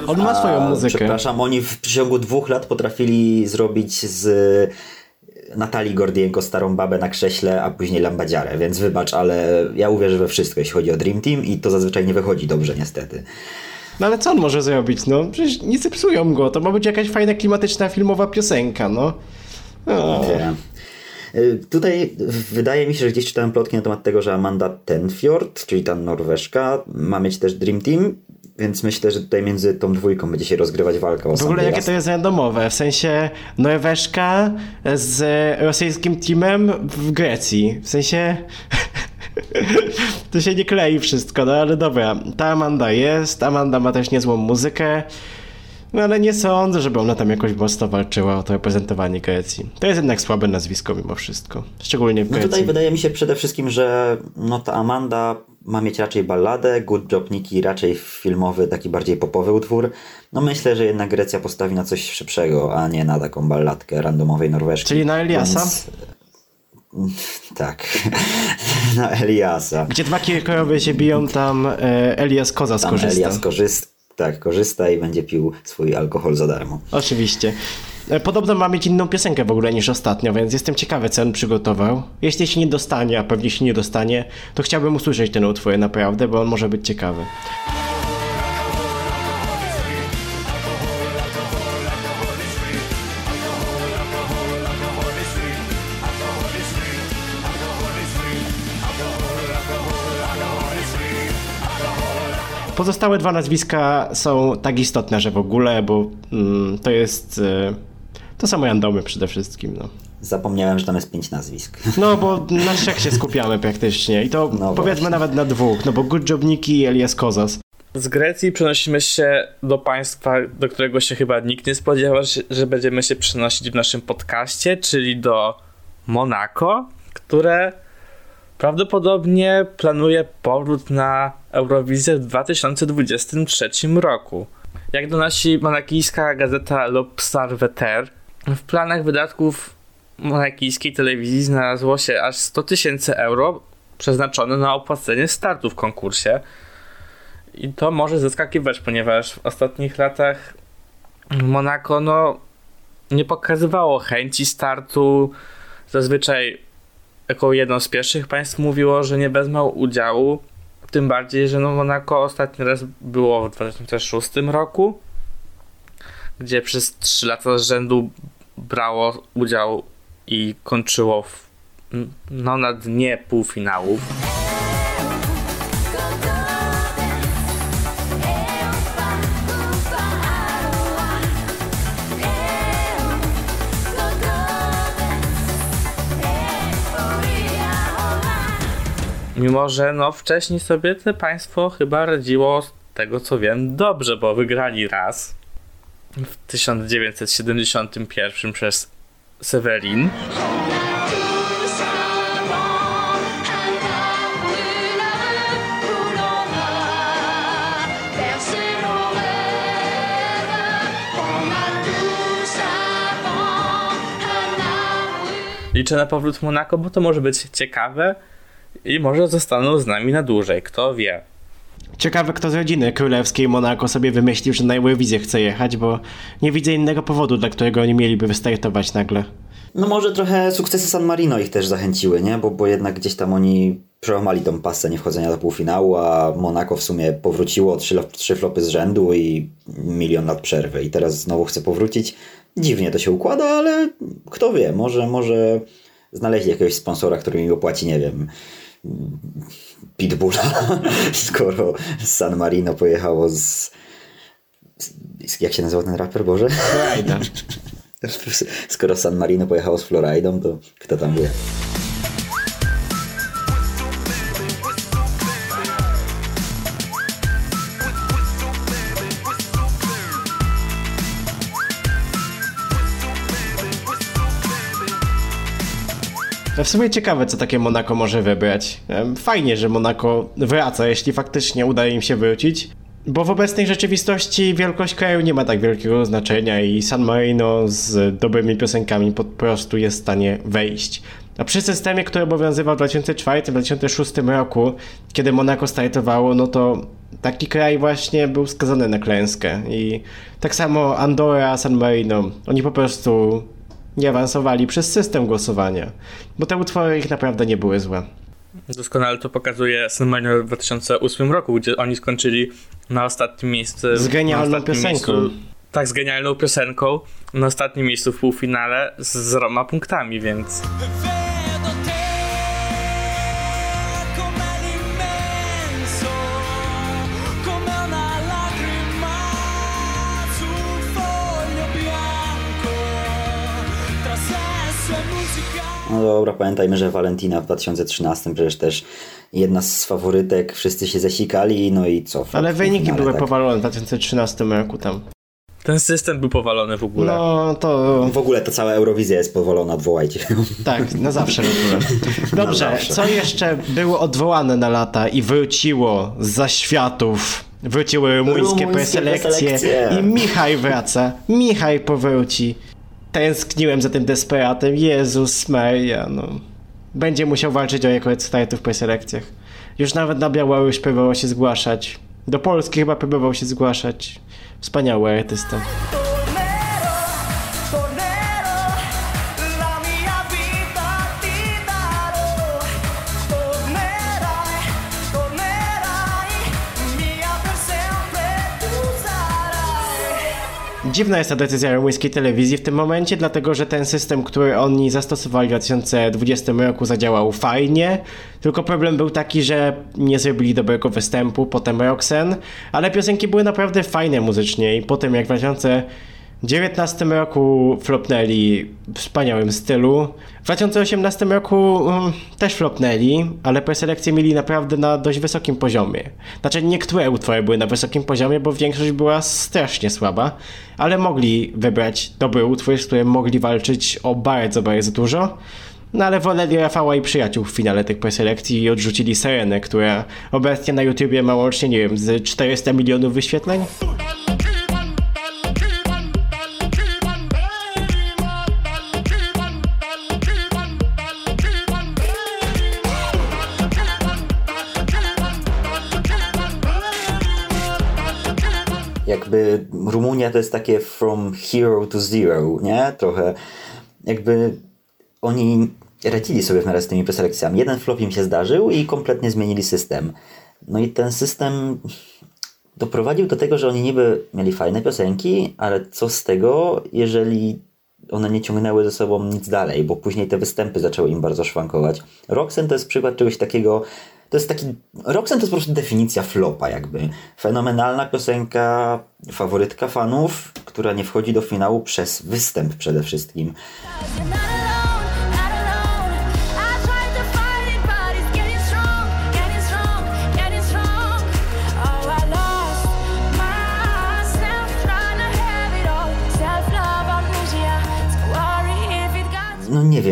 On ma swoją A, muzykę. Przepraszam, oni w przeciągu dwóch lat potrafili zrobić z Natalii Gordienko starą babę na krześle, a później lambadziarę, więc wybacz, ale ja uwierzę we wszystko, jeśli chodzi o Dream Team i to zazwyczaj nie wychodzi dobrze niestety. No ale co on może zrobić? No przecież nie zepsują go. To ma być jakaś fajna, klimatyczna, filmowa piosenka, no. O. Nie. Y, Tutaj wydaje mi się, że gdzieś czytałem plotki na temat tego, że Amanda Tenfjord, czyli ta Norweszka, ma mieć też Dream Team, więc myślę, że tutaj między tą dwójką będzie się rozgrywać walka o W ogóle jakie to jest randomowe, w sensie Norweszka z rosyjskim teamem w Grecji. W sensie to się nie klei wszystko, no ale dobra. Ta Amanda jest, Amanda ma też niezłą muzykę, no ale nie sądzę, żeby ona tam jakoś mocno walczyła o to reprezentowanie Grecji. To jest jednak słabe nazwisko mimo wszystko, szczególnie w No Grecji. tutaj wydaje mi się przede wszystkim, że no ta Amanda ma mieć raczej balladę, Good Job Nikki raczej filmowy, taki bardziej popowy utwór. No myślę, że jednak Grecja postawi na coś szybszego, a nie na taką balladkę randomowej Norweszki. Czyli na Eliasa? Więc... Tak, na Eliasa. Gdzie dwa Kirkorowie się biją, tam e, Elias Koza Tam skorzysta. Elias korzysta, tak, korzysta i będzie pił swój alkohol za darmo. Oczywiście. E, Podobno ma mieć inną piosenkę w ogóle niż ostatnio, więc jestem ciekawy, co on przygotował. Jeśli się nie dostanie, a pewnie się nie dostanie, to chciałbym usłyszeć ten utwór naprawdę, bo on może być ciekawy. Pozostałe dwa nazwiska są tak istotne, że w ogóle, bo mm, to jest. E, to są randomy przede wszystkim. No. Zapomniałem, że tam jest pięć nazwisk. No, bo na trzech się skupiamy praktycznie. I to No powiedzmy właśnie. nawet na dwóch, no bo Good Job Niki i Elias Kozas. Z Grecji przenosimy się do państwa, do którego się chyba nikt nie spodziewał, że- że będziemy się przenosić w naszym podcaście, czyli do Monako, które prawdopodobnie planuje powrót na Eurowizję w 2023 roku. Jak donosi monakijska gazeta L'Observateur, w planach wydatków monakijskiej telewizji znalazło się aż 100 tysięcy euro przeznaczone na opłacenie startu w konkursie. I to może zaskakiwać, ponieważ w ostatnich latach Monako no, nie pokazywało chęci startu. Zazwyczaj jako jedno z pierwszych państw mówiło, że nie wezmą udziału. Tym bardziej, że no Monako ostatni raz było w 2006 roku, gdzie przez 3 lata z rzędu brało udział i kończyło w, no, na dnie półfinałów. Mimo, że no wcześniej sobie te państwo chyba radziło z tego co wiem dobrze, bo wygrali raz w 1971 przez Severin. Liczę na powrót Monako, bo to może być ciekawe i może zostaną z nami na dłużej, kto wie. Ciekawe, kto z rodziny królewskiej Monako sobie wymyślił, że na Eurowizję chce jechać, bo nie widzę innego powodu, dla którego oni mieliby wystartować nagle. No może trochę sukcesy San Marino ich też zachęciły, nie? Bo, bo jednak gdzieś tam oni przełamali tą pasę niewchodzenia do półfinału, a Monaco w sumie powróciło trzy, trzy flopy z rzędu i milion lat przerwy. I teraz znowu chce powrócić. Dziwnie to się układa, ale kto wie, może, może znaleźli jakiegoś sponsora, który mi opłaci, nie wiem, Pitbulla, skoro San Marino pojechało z, z... Jak się nazywa ten raper, Boże? Frajda. Skoro San Marino pojechało z Floridą, to kto tam wie? W sumie ciekawe, co takie Monako może wybrać. Fajnie, że Monako wraca, jeśli faktycznie udaje im się wrócić. Bo w obecnej rzeczywistości wielkość kraju nie ma tak wielkiego znaczenia i San Marino z dobrymi piosenkami po prostu jest w stanie wejść. A przy systemie, który obowiązywał w 2004-2006 roku, kiedy Monako startowało, no to taki kraj właśnie był skazany na klęskę. I tak samo Andorra, San Marino, oni po prostu nie awansowali przez system głosowania, bo te utwory ich naprawdę nie były złe. Doskonale to pokazuje Marino w 2008 roku, gdzie oni skończyli na ostatnim miejscu. Z genialną piosenką. Miejscu, tak, z genialną piosenką. Na ostatnim miejscu w półfinale z zroma punktami, więc No dobra, pamiętajmy, że Valentina w 2013 przecież też jedna z faworytek, wszyscy się zasikali, no i co? Ale wyniki finale, były tak. powalone w 2013 roku tam. ten system był powalony w ogóle. No to W ogóle to cała Eurowizja jest powolona, odwołajcie tak, na zawsze w ogóle. Dobrze, zawsze. co jeszcze było odwołane na lata i wróciło z zaświatów? Wróciły rumuńskie Rumuńskie preselekcje preselekcje. i Michaj wraca. Michaj powróci. Tęskniłem za tym desperatem. Jezus Maria, no. Będzie musiał walczyć o rekord startu w preselekcjach. Już nawet na Białoruś próbował się zgłaszać. Do Polski chyba próbował się zgłaszać. Wspaniały artysta. Dziwna jest ta decyzja rumuńskiej telewizji w tym momencie, dlatego że ten system, który oni zastosowali w 2020 roku zadziałał fajnie, tylko problem był taki, że nie zrobili dobrego występu, potem Roxen, ale piosenki były naprawdę fajne muzycznie i potem jak w 2019 roku flopnęli w wspaniałym stylu. W 2018 roku um, też flopnęli, ale preselekcje mieli naprawdę na dość wysokim poziomie. Znaczy niektóre utwory były na wysokim poziomie, bo większość była strasznie słaba, ale mogli wybrać dobry utwór, z którym mogli walczyć o bardzo, bardzo dużo. No ale woleli Rafała i przyjaciół w finale tych preselekcji i odrzucili Serenę, która obecnie na YouTubie ma łącznie, nie wiem, z 400 milionów wyświetleń. Jakby Rumunia to jest takie from hero to zero, nie? Trochę jakby oni radzili sobie w miarę z tymi preselekcjami. Jeden flop im się zdarzył i kompletnie zmienili system. No i ten system doprowadził do tego, że oni niby mieli fajne piosenki, ale co z tego, jeżeli one nie ciągnęły ze sobą nic dalej, bo później te występy zaczęły im bardzo szwankować. Roxen to jest przykład czegoś takiego, to jest taki, Roxen to jest po prostu definicja flopa jakby. Fenomenalna piosenka, faworytka fanów, która nie wchodzi do finału przez występ przede wszystkim.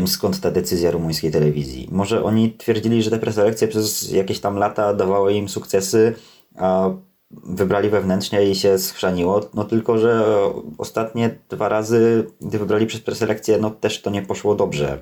Skąd ta decyzja rumuńskiej telewizji. Może oni twierdzili, że te preselekcje przez jakieś tam lata dawały im sukcesy, a wybrali wewnętrznie i się schrzaniło. No tylko, że ostatnie dwa razy, gdy wybrali przez preselekcję, no też to nie poszło dobrze.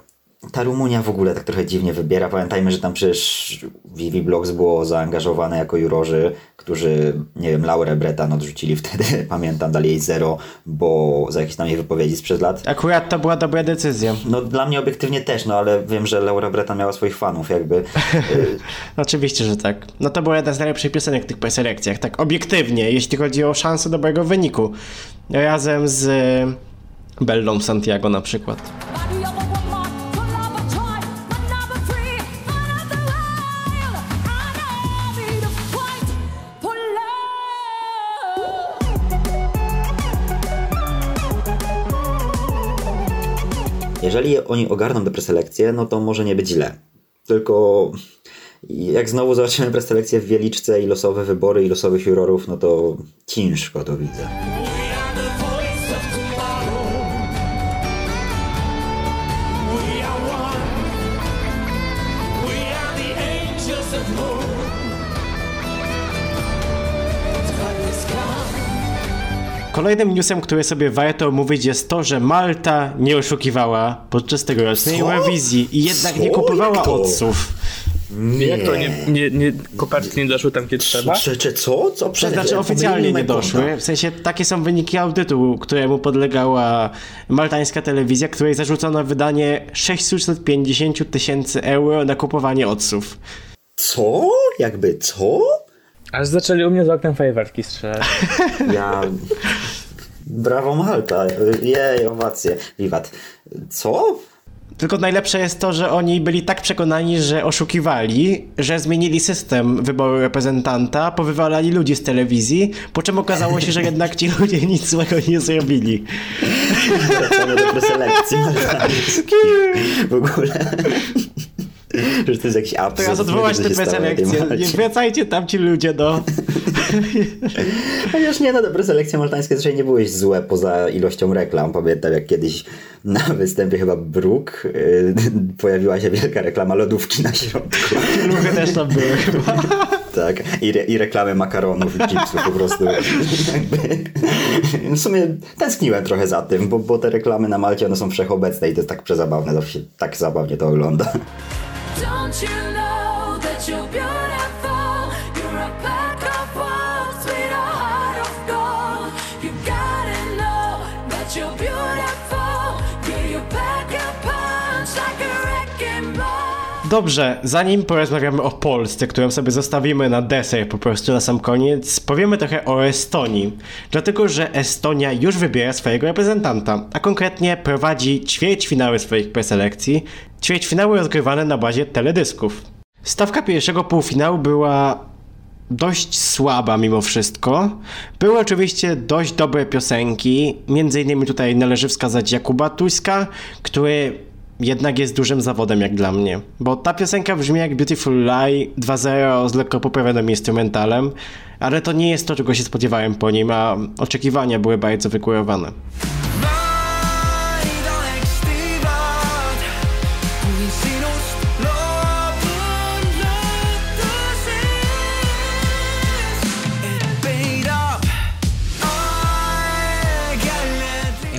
Ta Rumunia w ogóle tak trochę dziwnie wybiera. Pamiętajmy, że tam przecież Vivi Blogs było zaangażowane jako jurorzy, którzy, nie wiem, Laurę Bretan odrzucili wtedy, pamiętam, dali jej zero, bo za jakieś tam jej wypowiedzi sprzed lat. Akurat to była dobra decyzja. No dla mnie obiektywnie też, no ale wiem, że Laura Bretan miała swoich fanów jakby. Y, Oczywiście, że tak. No to była jedna z najlepszych piosenek w tych preselekcjach, tak obiektywnie, jeśli chodzi o szansę dobrego wyniku. Razem z Bellą Santiago na przykład. Jeżeli oni ogarną tę preselekcję, no to może nie być źle. Tylko jak znowu zobaczymy preselekcję w Wieliczce i losowe wybory i losowych jurorów, no to ciężko to widzę. Kolejnym newsem, który sobie warto omówić jest to, że Malta nie oszukiwała podczas tegorocznej? Eurowizji i jednak Co? nie kupowała odsów. Jak to nie, nie, nie, koperty nie doszły tam, gdzie trzeba? Czy co? Co? To Prze- znaczy oficjalnie nie doszły. W sensie takie są wyniki audytu, któremu podlegała maltańska telewizja, której zarzucono wydanie 650 tysięcy euro na kupowanie odsów. Co? Jakby co? Aż zaczęli u mnie z oknem fajerwerki strzelać. Ja... Brawo Malta. Jej, owacje. Wiwat. Co? Tylko najlepsze jest to, że oni byli tak przekonani, że oszukiwali, że zmienili system wyboru reprezentanta, powywalali ludzi z telewizji, po czym okazało się, że jednak ci ludzie nic złego nie zrobili. Wracamy do preselekcji. W ogóle... Że to jest jakiś absurd. Teraz odwołać tę preselekcję. Nie wracajcie tam ci ludzie do... Chociaż nie, no te preselekcje maltańskie zresztą nie były złe poza ilością reklam. Pamiętam jak kiedyś na występie chyba Brook yy, pojawiła się wielka reklama lodówki na środku. Luchy też tam były chyba. Tak, i, re, i reklamy makaronów i chipsów po prostu. W sumie tęskniłem trochę za tym, bo, bo te reklamy na Malcie one są wszechobecne i to jest tak przezabawne, zawsze tak zabawnie to ogląda. Don't you know Dobrze, zanim porozmawiamy o Polsce, którą sobie zostawimy na deser po prostu na sam koniec, powiemy trochę o Estonii. Dlatego, że Estonia już wybiera swojego reprezentanta, a konkretnie prowadzi ćwierćfinały swoich preselekcji, ćwierćfinały rozgrywane na bazie teledysków. Stawka pierwszego półfinału była dość słaba mimo wszystko. Były oczywiście dość dobre piosenki, między innymi tutaj należy wskazać Jakuba Tuska, który jednak jest dużym zawodem jak dla mnie, bo ta piosenka brzmi jak Beautiful Lie 2.0 z lekko poprawionym instrumentalem, ale to nie jest to, czego się spodziewałem po nim, a oczekiwania były bardzo wygórowane.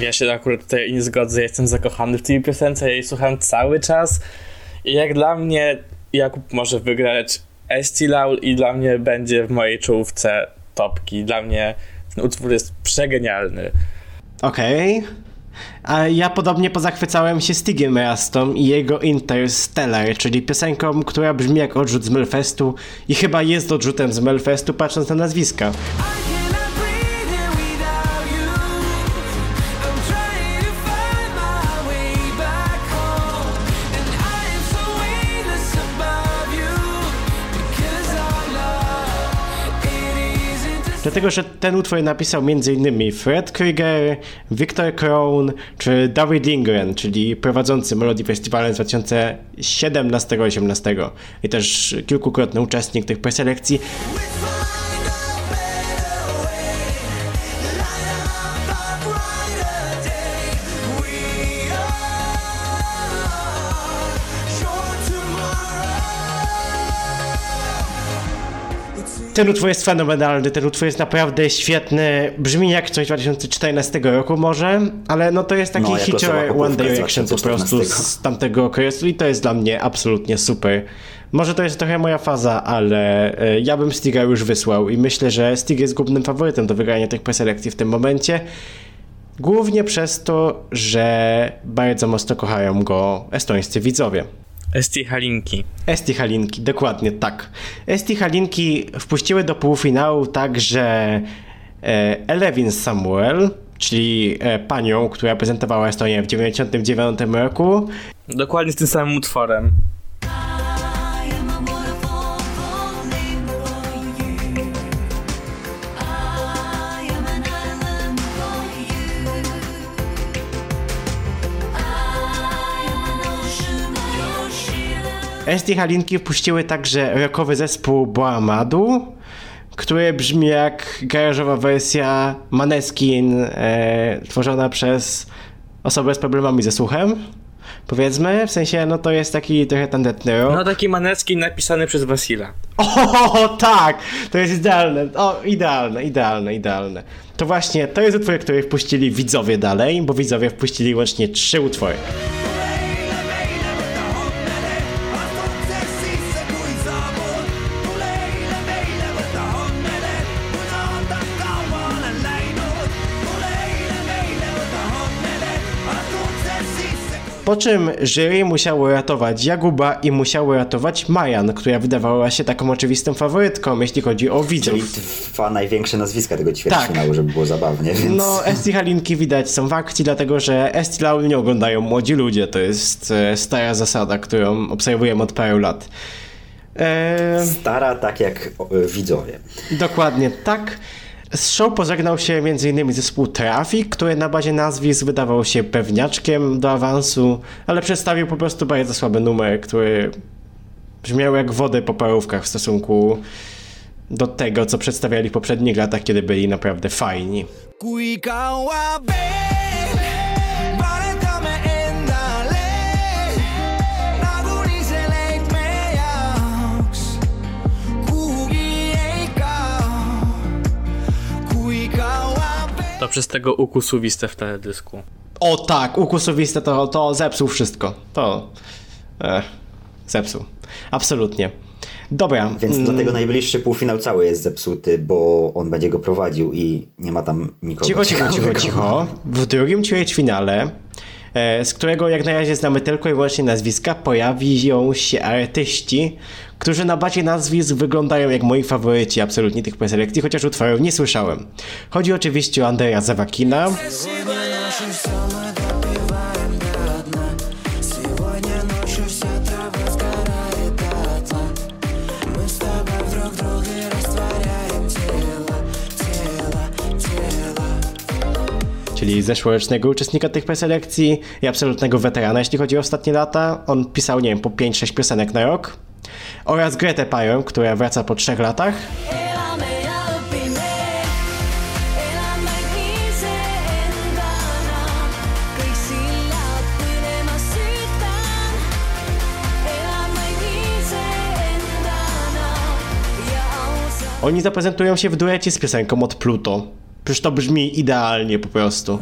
Ja się akurat tutaj nie zgodzę, jestem zakochany w tej piosence, ja jej słucham cały czas. I jak dla mnie Jakub może wygrać Estilaul i dla mnie będzie w mojej czołówce topki. Dla mnie ten utwór jest przegenialny. Okej. A ja podobnie pozachwycałem się Stigiem Rastą i jego Interstellar, czyli piosenką, która brzmi jak odrzut z Melfestu i chyba jest odrzutem z Melfestu patrząc na nazwiska. Dlatego, że ten utwór napisał m.in. Fred Krieger, Victor Krohn czy David Lindgren, czyli prowadzący Melody Festiwalem z 2017-18 i też kilkukrotny uczestnik tych preselekcji. Ten utwór jest fenomenalny, ten utwór jest naprawdę świetny, brzmi jak coś z 2014 roku może, ale no to jest taki No, hicior One Direction po prostu 2014. z tamtego okresu i to jest dla mnie absolutnie super. Może to jest trochę moja faza, ale e, ja bym Stiga już wysłał i myślę, że Stig jest głównym faworytem do wygrania tych preselekcji w tym momencie. Głównie przez to, że bardzo mocno kochają go estońscy widzowie. Esti Halinki. Esti Halinki, dokładnie tak. Esti Halinki wpuściły do półfinału także e, Elevin Samuel, czyli e, panią, która prezentowała Estonię w 1999 roku. Dokładnie z tym samym utworem. SD Halinki wpuściły także rockowy zespół Boamadu, który brzmi jak garażowa wersja Maneskin e, tworzona przez osobę z problemami ze słuchem. Powiedzmy, w sensie, no to jest taki trochę tandetny rock. No taki manecki napisany przez Wasila. O, tak! To jest idealne. O, idealne, idealne, idealne. To właśnie, to jest utwór, który wpuścili widzowie dalej, bo widzowie wpuścili łącznie trzy utwory. Po czym jury musiało ratować Jaguba i musiało ratować Majan, która wydawała się taką oczywistą faworytką, jeśli chodzi o widzów. Dwa największe nazwiska tego ćwierćfinału, żeby było zabawnie, więc... No, Esti Halinki widać są w akcji, dlatego że Esti Laul nie oglądają młodzi ludzie. To jest e, stara zasada, którą obserwujemy od paru lat. E, Stara tak jak e, widzowie. dokładnie tak. Z show pożegnał się m.in. zespół Trafik, który na bazie nazwisk wydawał się pewniaczkiem do awansu, ale przedstawił po prostu bardzo słaby numer, który brzmiał jak wody po parówkach w stosunku do tego, co przedstawiali w poprzednich latach, kiedy byli naprawdę fajni. To przez tego ukusuwistę w teledysku. O tak, ukusowiste to, to zepsuł wszystko. To. E, zepsuł. Absolutnie. Dobra. Więc mm, dlatego najbliższy półfinał cały jest zepsuty, bo on będzie go prowadził i nie ma tam nikogo. Cicho, cicho, cicho, cicho. W drugim ćwierćfinale, z którego jak na razie znamy tylko i wyłącznie nazwiska, pojawią się artyści, którzy na bazie nazwisk wyglądają jak moi faworyci absolutnie tych preselekcji, chociaż utworów nie słyszałem. Chodzi oczywiście o Andrea Zawakina, czyli zeszłorocznego uczestnika tych preselekcji i absolutnego weterana, jeśli chodzi o ostatnie lata. On pisał, nie wiem, po 5-6 piosenek na rok. Oraz Gretę Pyron, która wraca po 3 latach. Oni zaprezentują się w duecie z piosenką od Pluto. Przecież to brzmi idealnie po prostu.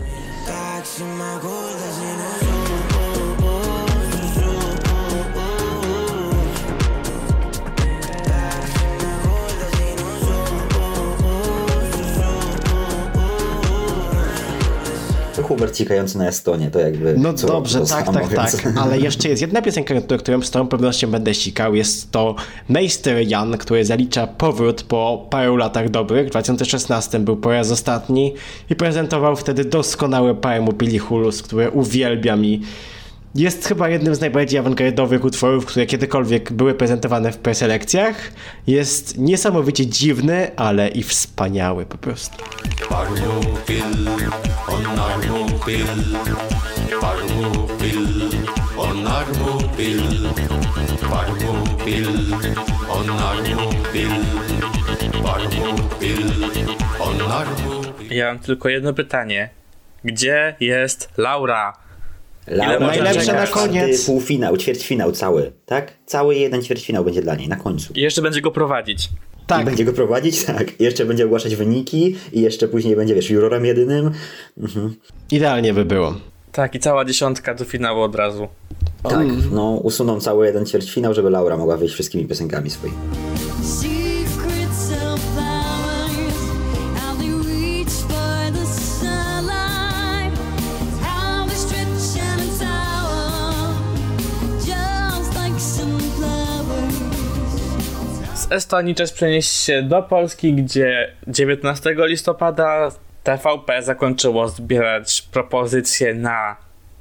Hubert cikający na Estonię, to jakby... No dobrze, tak, samo, tak, więc- tak. Ale jeszcze jest jedna piosenka, którą z całą pewnością będę sikał. Jest to Meister Jan, który zalicza powrót po paru latach dobrych. W 2016 był po raz ostatni i prezentował wtedy doskonałe poemu Billy Hulus, które uwielbiam i jest chyba jednym z najbardziej awangardowych utworów, które kiedykolwiek były prezentowane w preselekcjach. Jest niesamowicie dziwny, ale i wspaniały po prostu. Ja mam tylko jedno pytanie. Gdzie jest Laura? Laura Najlepsze na koniec. Półfinał, ćwierćfinał cały, tak? Cały jeden ćwierćfinał będzie dla niej, na końcu. I jeszcze będzie go prowadzić. I Tak, będzie go prowadzić, tak. I jeszcze będzie ogłaszać wyniki i jeszcze później będzie, wiesz, jurorem jedynym. idealnie by było. Tak, i cała dziesiątka do finału od razu. Tak, no usuną cały jeden ćwierćfinał, żeby Laura mogła wyjść wszystkimi piosenkami swoimi. Estonii czas przenieść się do Polski, gdzie 19 listopada TVP zakończyło zbierać propozycje na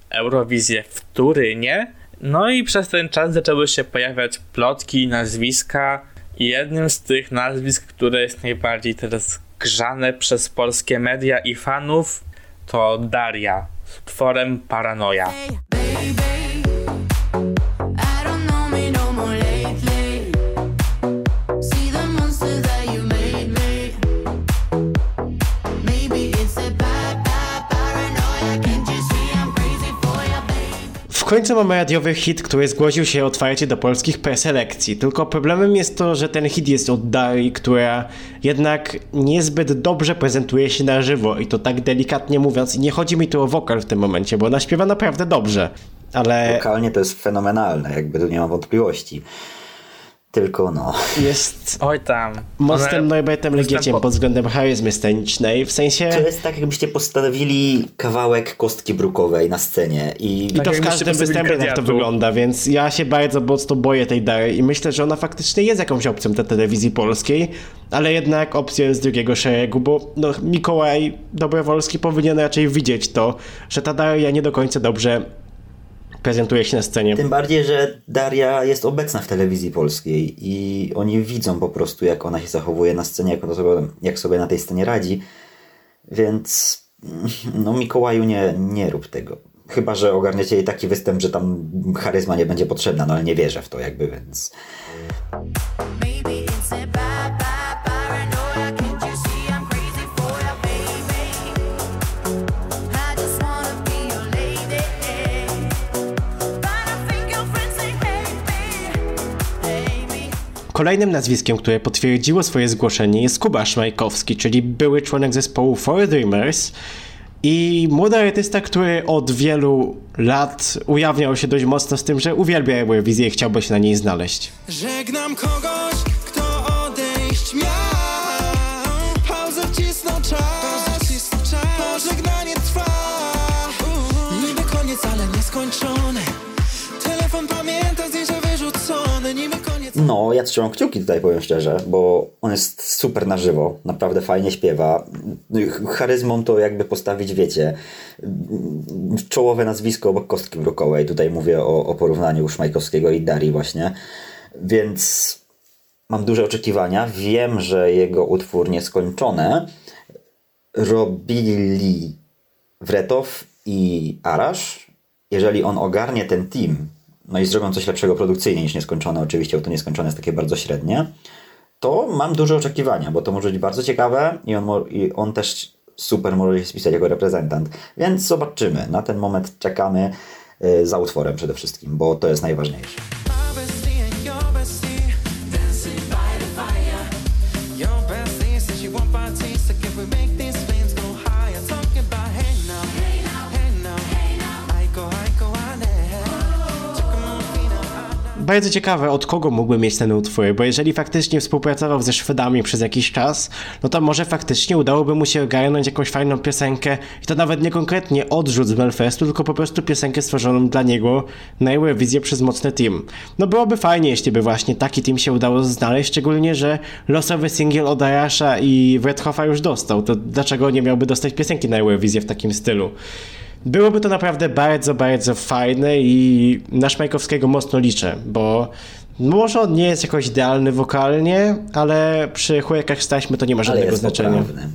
Eurowizję w Turynie. No i przez ten czas zaczęły się pojawiać plotki i nazwiska. Jednym z tych nazwisk, które jest najbardziej teraz grzane przez polskie media i fanów, to Daria z utworem Paranoja. Baby, W końcu mamy radiowy hit, który zgłosił się otwarcie do polskich preselekcji. Tylko problemem jest to, że ten hit jest od Darii, która jednak niezbyt dobrze prezentuje się na żywo i to tak delikatnie mówiąc. I nie chodzi mi tu o wokal w tym momencie, bo ona śpiewa naprawdę dobrze. Ale Lokalnie to jest fenomenalne, jakby tu nie mam wątpliwości. Tylko no. jest Oj tam. mocnym One- Norbertem Legiciem występo- pod względem charyzmy scenicznej. W sensie... To jest tak, jakbyście postawili kawałek kostki brukowej na scenie i I to w każdym występie tak to wygląda, więc ja się bardzo mocno boję tej Dary i myślę, że ona faktycznie jest jakąś opcją dla telewizji polskiej, ale jednak opcją z drugiego szeregu, bo no, Mikołaj Dobrowolski powinien raczej widzieć to, że ta Daria nie do końca dobrze prezentuje się na scenie. Tym bardziej, że Daria jest obecna w telewizji polskiej i oni widzą po prostu, jak ona się zachowuje na scenie, jak, ona sobie, jak sobie na tej scenie radzi. Więc no Mikołaju nie, nie rób tego. Chyba, że ogarniecie jej taki występ, że tam charyzma nie będzie potrzebna, no ale nie wierzę w to jakby, więc... Maybe it's a Kolejnym nazwiskiem, które potwierdziło swoje zgłoszenie jest Kuba Szmajkowski, czyli były członek zespołu Four Dreamers i młody artysta, który od wielu lat ujawniał się dość mocno z tym, że uwielbia Eurowizję i chciałby się na niej znaleźć. Żegnam kogoś, No, ja trzymam kciuki tutaj, powiem szczerze, bo on jest super na żywo, naprawdę fajnie śpiewa. Charyzmą to jakby postawić, wiecie, czołowe nazwisko obok Kostki Brukowej. Tutaj mówię o, o porównaniu Szmajkowskiego i Darii właśnie. Więc mam duże oczekiwania. Wiem, że jego utwór Nieskończone robili Wretow i Arasz. Jeżeli on ogarnie ten team, no i zrobią coś lepszego produkcyjnie niż Nieskończone, oczywiście, bo to Nieskończone jest takie bardzo średnie, to mam duże oczekiwania, bo to może być bardzo ciekawe i on, i on też super może się spisać jako reprezentant. Więc zobaczymy. Na ten moment czekamy y, za utworem przede wszystkim, bo to jest najważniejsze. Bardzo ciekawe, od kogo mógłby mieć ten utwór, bo jeżeli faktycznie współpracował ze Szwedami przez jakiś czas, no to może faktycznie udałoby mu się ogarnąć jakąś fajną piosenkę i to nawet nie konkretnie odrzut z Belfestu, tylko po prostu piosenkę stworzoną dla niego na Eurowizję przez mocny team. No byłoby fajnie, jeśli by właśnie taki team się udało znaleźć, szczególnie, że losowy singiel od Arasha i Wethoffa już dostał, to dlaczego nie miałby dostać piosenki na Eurowizję w takim stylu? Byłoby to naprawdę bardzo, bardzo fajne i na Szmajkowskiego mocno liczę, bo może on nie jest jakoś idealny wokalnie, ale przy chujekach z taśmy to nie ma żadnego jest znaczenia. poprawny.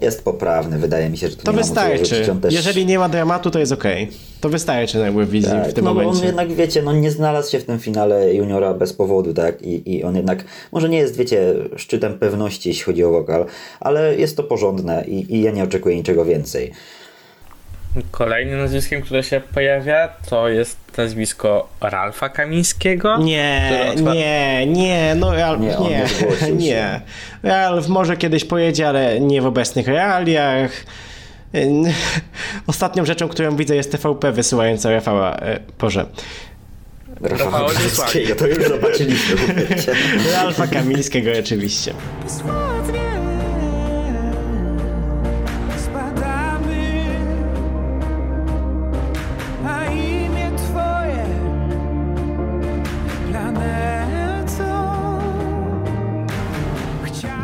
Jest poprawny, wydaje mi się, że To nie ma wystarczy. On też... Jeżeli nie ma dramatu, to jest okej. To wystarczy na Eurowizji Tak, w tym no bo on momencie. jednak, wiecie, no nie znalazł się w tym finale juniora bez powodu, tak? I, I on jednak, może nie jest, wiecie, szczytem pewności, jeśli chodzi o wokal, ale jest to porządne i, i ja nie oczekuję niczego więcej. Kolejnym nazwiskiem, które się pojawia, to jest nazwisko Ralfa Kamińskiego. Nie, otwa- nie, nie, no Ralf, Nie, nie, nie. Ralf może kiedyś pojedzie, ale nie w obecnych realiach. Ostatnią rzeczą, którą widzę jest TVP wysyłająca Rafała, e, Boże, Rafała Brzeskiego, to już zobaczyliśmy. Ralfa Kamińskiego oczywiście.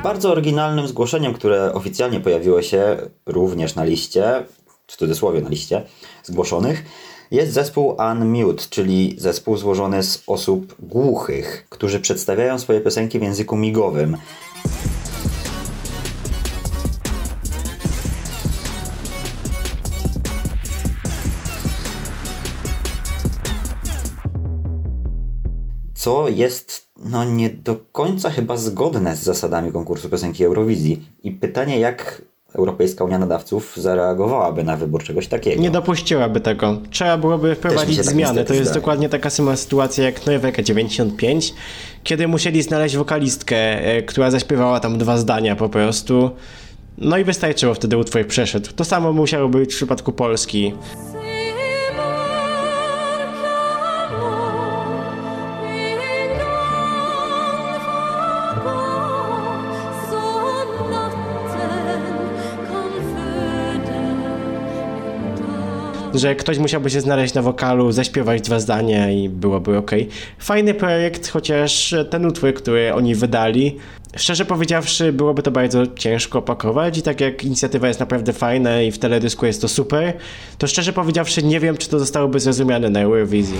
Bardzo oryginalnym zgłoszeniem, które oficjalnie pojawiło się również na liście, w cudzysłowie na liście zgłoszonych, jest zespół Unmute, czyli zespół złożony z osób głuchych, którzy przedstawiają swoje piosenki w języku migowym. co jest no, nie do końca chyba zgodne z zasadami konkursu piosenki Eurowizji. I pytanie, jak Europejska Unia Nadawców zareagowałaby na wybór czegoś takiego. Nie dopuściłaby tego. Trzeba byłoby wprowadzić tak zmiany. To jest zdaje. dokładnie taka sama sytuacja jak Norwega 95, kiedy musieli znaleźć wokalistkę, e, która zaśpiewała tam dwa zdania po prostu. No i wystarczyło wtedy utwór przeszedł. To samo musiało być w przypadku Polski. Że ktoś musiałby się znaleźć na wokalu, zaśpiewać dwa zdania i byłoby ok. Fajny projekt, chociaż ten utwór, który oni wydali, szczerze powiedziawszy, byłoby to bardzo ciężko opakować i tak jak inicjatywa jest naprawdę fajna i w teledysku jest to super, to szczerze powiedziawszy nie wiem, czy to zostałoby zrozumiane na Eurowizji.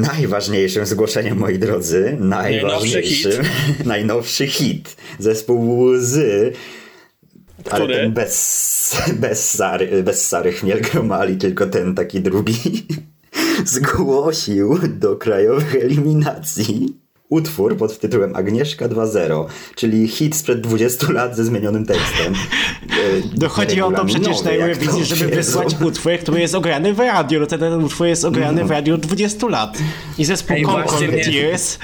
Najważniejszym zgłoszeniem, moi drodzy, najważniejszym, najnowszy hit. Zespół Łzy. Ale Który? ten bez, bez, Sary, bez Sary Chmiel-Gromali, tylko ten taki drugi, zgłosił do krajowych eliminacji utwór pod tytułem Agnieszka 2.0, czyli hit sprzed 20 lat ze zmienionym tekstem. No chodzi o to przecież na Eurowizji, żeby wysłać utwór, który jest ograny w radio. No ten, ten utwór jest ograny w radio od 20 lat. I zespół Ej, mnie- Tears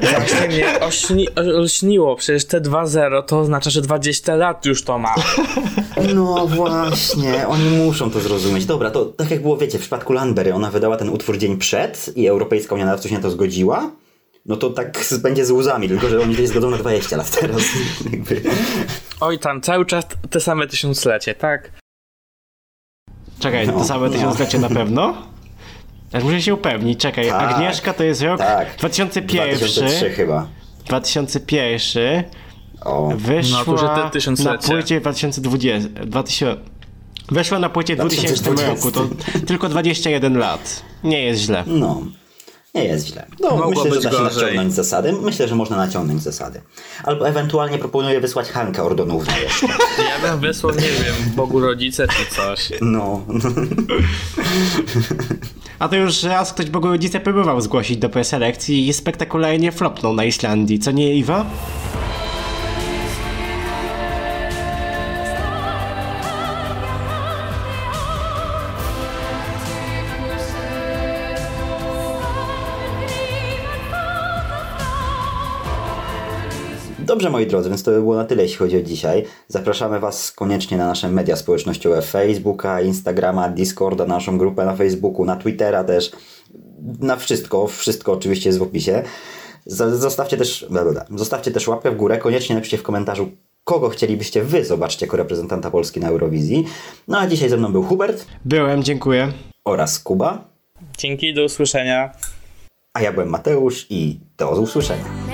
Właśnie mnie ośni, olśniło, przecież te 2-0 to oznacza, że 20 lat już to ma. No właśnie, oni muszą to zrozumieć. Dobra, to tak jak było, wiecie, w przypadku Landberry, ona wydała ten utwór dzień przed i Europejska Unia Nadawców się na to zgodziła. No to tak będzie z łzami, tylko że oni się zgodzą na 20 lat teraz. Jakby. Oj tam, cały czas te same tysiąclecie, tak? Czekaj, to No, same no. tysiąclecie na pewno? Muszę się upewnić, czekaj, Tak, Agnieszka to jest rok tak. 2001, 2003 chyba. 2001, O, wyszła No to, że te na płycie 2020, 2000, weszła na płycie w 2000 2020. roku, to tylko 21 lat, nie jest źle. no. Nie jest źle. No, Mogło myślę, że da się gorzej. naciągnąć zasady. Myślę, że można naciągnąć zasady. Albo ewentualnie proponuję wysłać Hanka Ordonówna jeszcze. Ja bym wysłał, nie wiem, Bogu rodzice czy coś. No. A to już raz ktoś Bogu rodzice próbował zgłosić do preselekcji i spektakularnie flopnął na Islandii, co nie Iwa? Dobrze, moi drodzy, więc to by było na tyle, jeśli chodzi o dzisiaj. Zapraszamy Was koniecznie na nasze media społecznościowe Facebooka, Instagrama, Discorda, na naszą grupę na Facebooku, na Twittera też. Na wszystko, wszystko oczywiście jest w opisie. Zostawcie też, zostawcie też łapkę w górę, koniecznie napiszcie w komentarzu, kogo chcielibyście Wy zobaczyć jako reprezentanta Polski na Eurowizji. No a dzisiaj ze mną był Hubert Byłem, dziękuję. oraz Kuba, Dzięki, do usłyszenia. a ja byłem Mateusz i do usłyszenia.